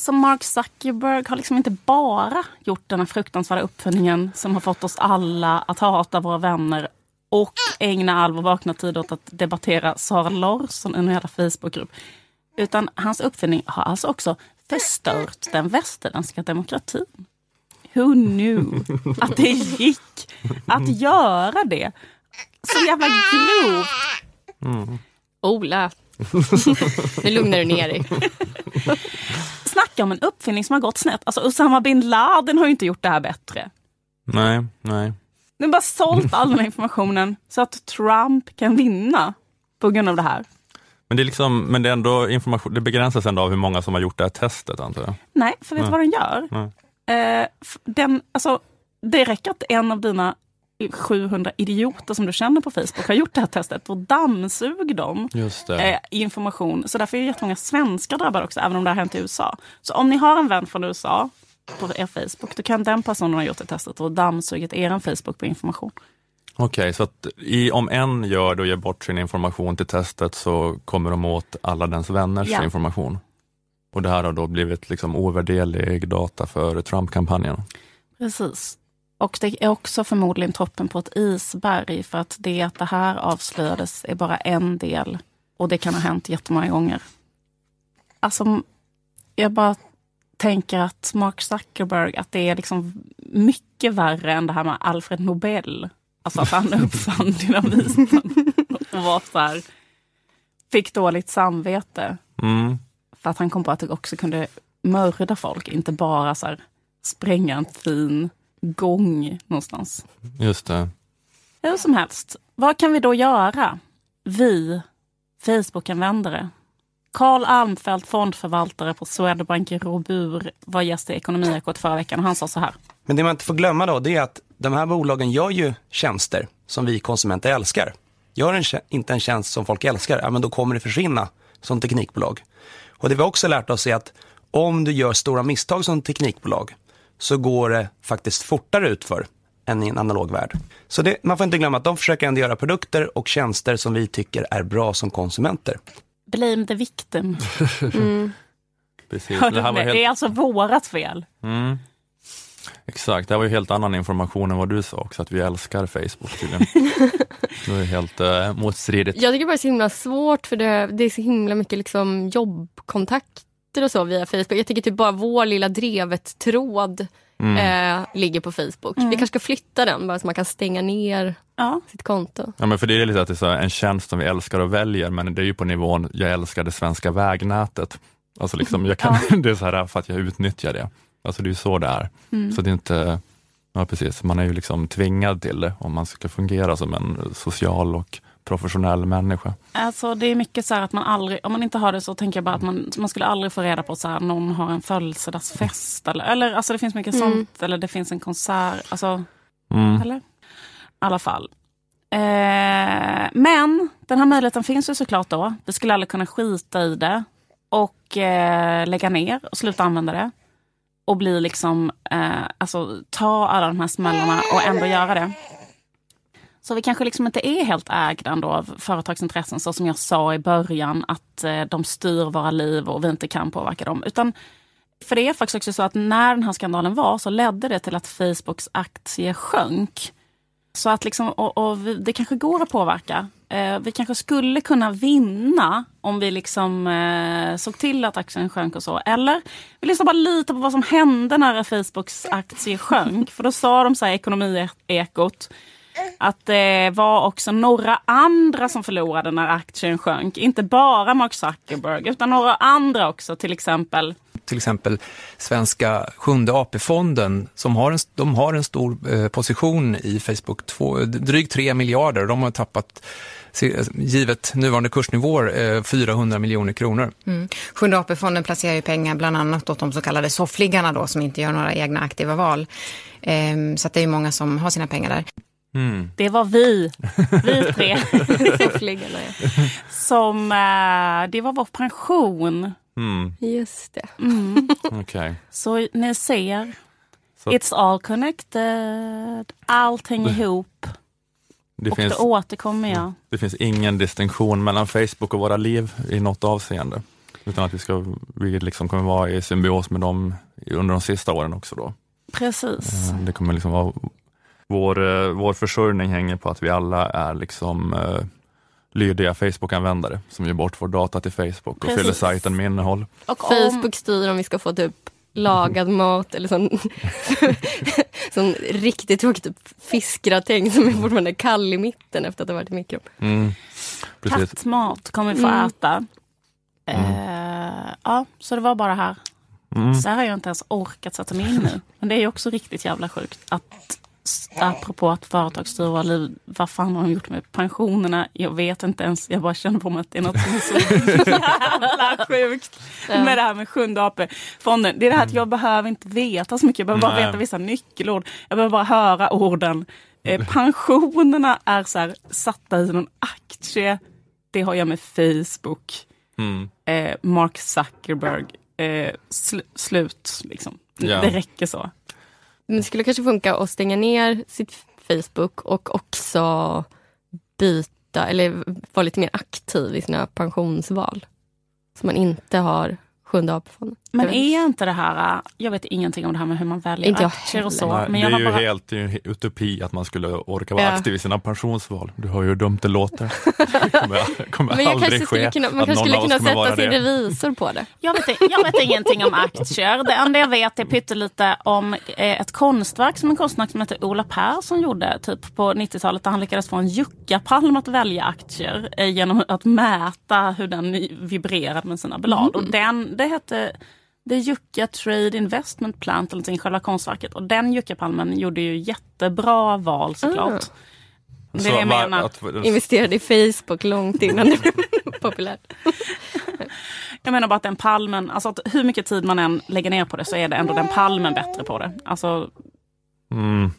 Så Mark Zuckerberg har liksom inte bara gjort den här fruktansvärda uppfinningen som har fått oss alla att hata våra vänner och ägna all vår vakna tid åt att debattera Sara Larsson i en hela Facebookgrupp. Utan hans uppfinning har alltså också förstört den västerländska demokratin. Who knew att det gick att göra det? Så jävla grovt. Ola, nu lugnar du ner dig. Snacka om en uppfinning som har gått snett. Alltså Usama bin Laden har ju inte gjort det här bättre. Nej, nej. Nu har bara sålt all den här informationen så att Trump kan vinna på grund av det här. Men det, är liksom, men det, är ändå information, det begränsas ändå av hur många som har gjort det här testet antar jag. Nej, för vet du vad den gör? Nej. Eh, den, alltså, det räcker att en av dina 700 idioter som du känner på Facebook har gjort det här testet och dammsug dem eh, information. Så därför är jättemånga svenskar drabbade också, även om det har hänt i USA. Så om ni har en vän från USA på er Facebook, då kan den personen ha gjort det testet och dammsugit er Facebook på information. Okej, så att i, om en gör det och ger bort sin information till testet så kommer de åt alla dens vänners Ja. information. Och det här har då blivit liksom ovärderlig data för Trump-kampanjen. Precis. Och det är också förmodligen toppen på ett isberg för att det att det här avslöjades är bara en del och det kan ha hänt jättemånga gånger. Alltså, jag bara tänker att Mark Zuckerberg, att det är liksom mycket värre än det här med Alfred Nobel. Alltså att han uppfann dynamiten och var så här, fick dåligt samvete Mm. för att han kom på att det också kunde mörda folk, inte bara så här, spränga en fin gång någonstans. Just det. Hur som helst, vad kan vi då göra? Vi Facebook-användare. Karl Almfelt, fondförvaltare på Swedbank Robur, var gäst i Ekonomiekot förra veckan och han sa så här. Men det man inte får glömma då, det är att de här bolagen gör ju tjänster som vi konsumenter älskar. Gör en, inte en tjänst som folk älskar, ja, men då kommer det försvinna som teknikbolag. Och det vi också lärt oss är att om du gör stora misstag som teknikbolag så går det faktiskt fortare ut för än i en analog värld. Så det, man får inte glömma att de försöker ändå göra produkter och tjänster som vi tycker är bra som konsumenter. Blame the victim. Precis. Hörde Det här var Det är helt, alltså vårat fel. mm. Exakt, det här var ju helt annan information än vad du sa också, att vi älskar Facebook tydligen. det är helt uh, motstridigt. Jag tycker bara det är så himla svårt för det, det är så himla mycket liksom jobbkontakter och så via Facebook. Jag tycker typ bara vår lilla Drevet-tråd Mm. eh, ligger på Facebook. Mm. Vi kanske ska flytta den bara så man kan stänga ner Ja. sitt konto. Ja, men för det är lite att det är så här, en tjänst som vi älskar och väljer, men det är ju på nivån, jag älskar det svenska vägnätet. Alltså liksom, jag kan, det är så här för att jag utnyttjar det. Alltså det är ju så det är. Mm. Så det är inte, ja precis, man är ju liksom tvingad till det om man ska fungera som en social och professionell människa. Alltså det är mycket så här att man aldrig, om man inte har det så tänker jag bara att man, man skulle aldrig få reda på så här någon har en födelsedagsfest eller, eller alltså det finns mycket Mm. sånt eller det finns en konsert, alltså Mm. eller? I alla fall. Eh, men den här möjligheten finns ju såklart då. Vi skulle aldrig kunna skita i det och eh, lägga ner och sluta använda det. Och bli liksom, eh, alltså ta alla de här smällarna och ändå göra det. Så vi kanske liksom inte är helt ägda ändå av företagsintressen så som jag sa i början att eh, de styr våra liv och vi inte kan påverka dem. Utan för det är faktiskt också så att när den här skandalen var så ledde det till att Facebooks aktie sjönk. Så att liksom, och, och vi, det kanske går att påverka. Eh, vi kanske skulle kunna vinna om vi liksom eh, såg till att aktien sjönk och så. Eller vi lyssnar bara lite på vad som hände när Facebooks aktie sjönk. För då sa de så här i Ekonomiekot att det var också några andra som förlorade när aktien sjönk. Inte bara Mark Zuckerberg utan några andra också. Till exempel till exempel svenska sjunde AP-fonden som har en, de har en stor eh, position i Facebook, två, drygt 3 miljarder. De har tappat, givet nuvarande kursnivåer, eh, 400 miljoner kronor. Mm. Sjunde AP-fonden placerar ju pengar bland annat åt de så kallade soffliggarna då som inte gör några egna aktiva val. Ehm, så att det är ju många som har sina pengar där. Mm. Det var vi, vi tre, som, eh, det var vår pension. Mm. Just det. Mm. Okej. Så ni ser, Så- it's all connected. Allt hänger ihop. Det och finns, då återkommer jag. det finns ingen distinktion mellan Facebook och våra liv i något avseende. Utan att vi, ska, vi liksom kommer vara i symbios med dem under de sista åren också. Då. Precis. Eh, Det kommer liksom vara, vår, eh, vår försörjning hänger på att vi alla är liksom eh, lydiga Facebook-användare som ger bort vår data till Facebook och Precis. fyller sajten med innehåll. Och Facebook styr om vi ska få typ lagad mat eller sån, sån riktigt tråkigt typ fiskgratäng som är fortfarande kall i mitten efter att ha varit i mikron. Mm. Precis. Kattmat kommer vi få Mm. äta. Eh, ja, så det var bara här. Mm. Så här har jag inte ens orkat sätta mig in nu. Men det är ju också riktigt jävla sjukt att apropå att företag styr våra liv, vad fan har de gjort med pensionerna? Jag vet inte ens, jag bara känner på mig att det är något som är så jävla sjukt med det här med sjunde AP-fonden. Det är det här att jag behöver inte veta så mycket, jag behöver bara veta vissa nyckelord. Jag behöver bara höra orden. Eh, pensionerna är så här, satta i någon aktie. Det har jag med Facebook. Mm. Eh, Mark Zuckerberg. Eh, sl- slut, liksom. Ja. Det räcker så. Men det skulle kanske funka att stänga ner sitt Facebook och också byta eller vara lite mer aktiv i sina pensionsval. Så man inte har sjunde AP-fonden. Men är inte det här, äh, jag vet ingenting om det här med hur man väljer Inte jag aktier och så. Nej, men det jag är har ju bara, helt det är en utopi att man skulle orka vara Ja. aktiv i sina pensionsval. Du hör ju hur dumt det låter. Det kommer, kommer Men jag aldrig kanske skulle ske kunna, man kanske skulle kunna sätta sin det. revisor på det. jag, vet, jag vet ingenting om aktier. Det enda jag vet är pyttelite om eh, ett konstverk som en konstnär som heter Ola Persson gjorde typ på 90-talet där han lyckades få en juckapalm att välja aktier eh, genom att mäta hur den vibrerade med sina blad. Och den, det hette The Jucka Trade Investment Plant, eller någonting, själva konstverket. Och den juckapalmen gjorde ju jättebra val såklart. Det är Så det jag menar. att- Investerade i Facebook långt innan det blev populärt. Mm. Mm. Jag menar bara att den palmen, alltså att hur mycket tid man än lägger ner på det så är det ändå den palmen bättre på det. Alltså, Mm.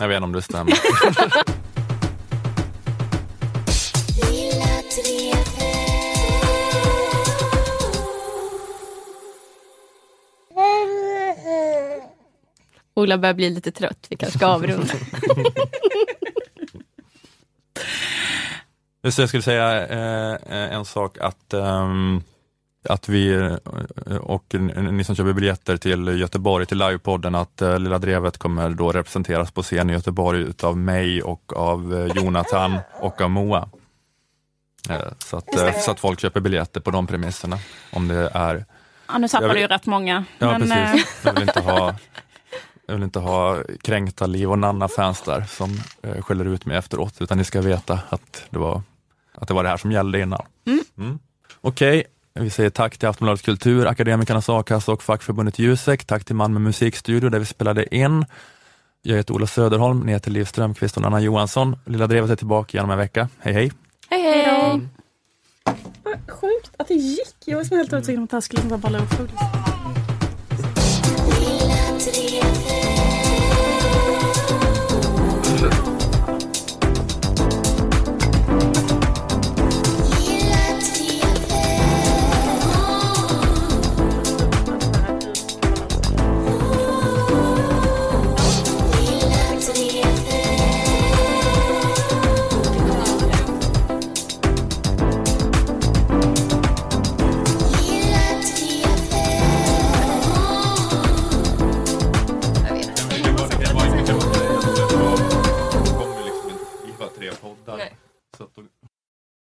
Jag vet inte om det stämmer. Ola börjar bli lite trött, vi kanske ska avrunda. Just jag skulle säga eh, en sak att ehm, att vi eh, och ni som köper biljetter till Göteborg, till livepodden, att eh, Lilla Drevet kommer då representeras på scen i Göteborg utav mig och av eh, Jonathan och av Moa. Eh, Så att, eh, så att folk köper biljetter på de premisserna. Om det är... ja, nu tappar Jag du ju rätt många. Ja, men, eh, precis. Jag vill inte ha jag vill inte ha kränkta Liv och Nanna-fans där som eh, skäller ut mig efteråt, utan ni ska veta att det var, att det, var det här som gällde innan. Mm. Okej, vi säger tack till Aftonbladet Kultur, Akademikernas A-kassa och fackförbundet Jusek. Tack till Malmö musikstudio där vi spelade in. Jag heter Ola Söderholm, ni heter Liv Strömqvist och Anna Johansson. Lilla Drevet är tillbaka igen om en vecka. Hej hej! Hej hej! Vad sjukt att det gick. Jag var som helt övertygad om att det här skulle liksom balla upp. Tre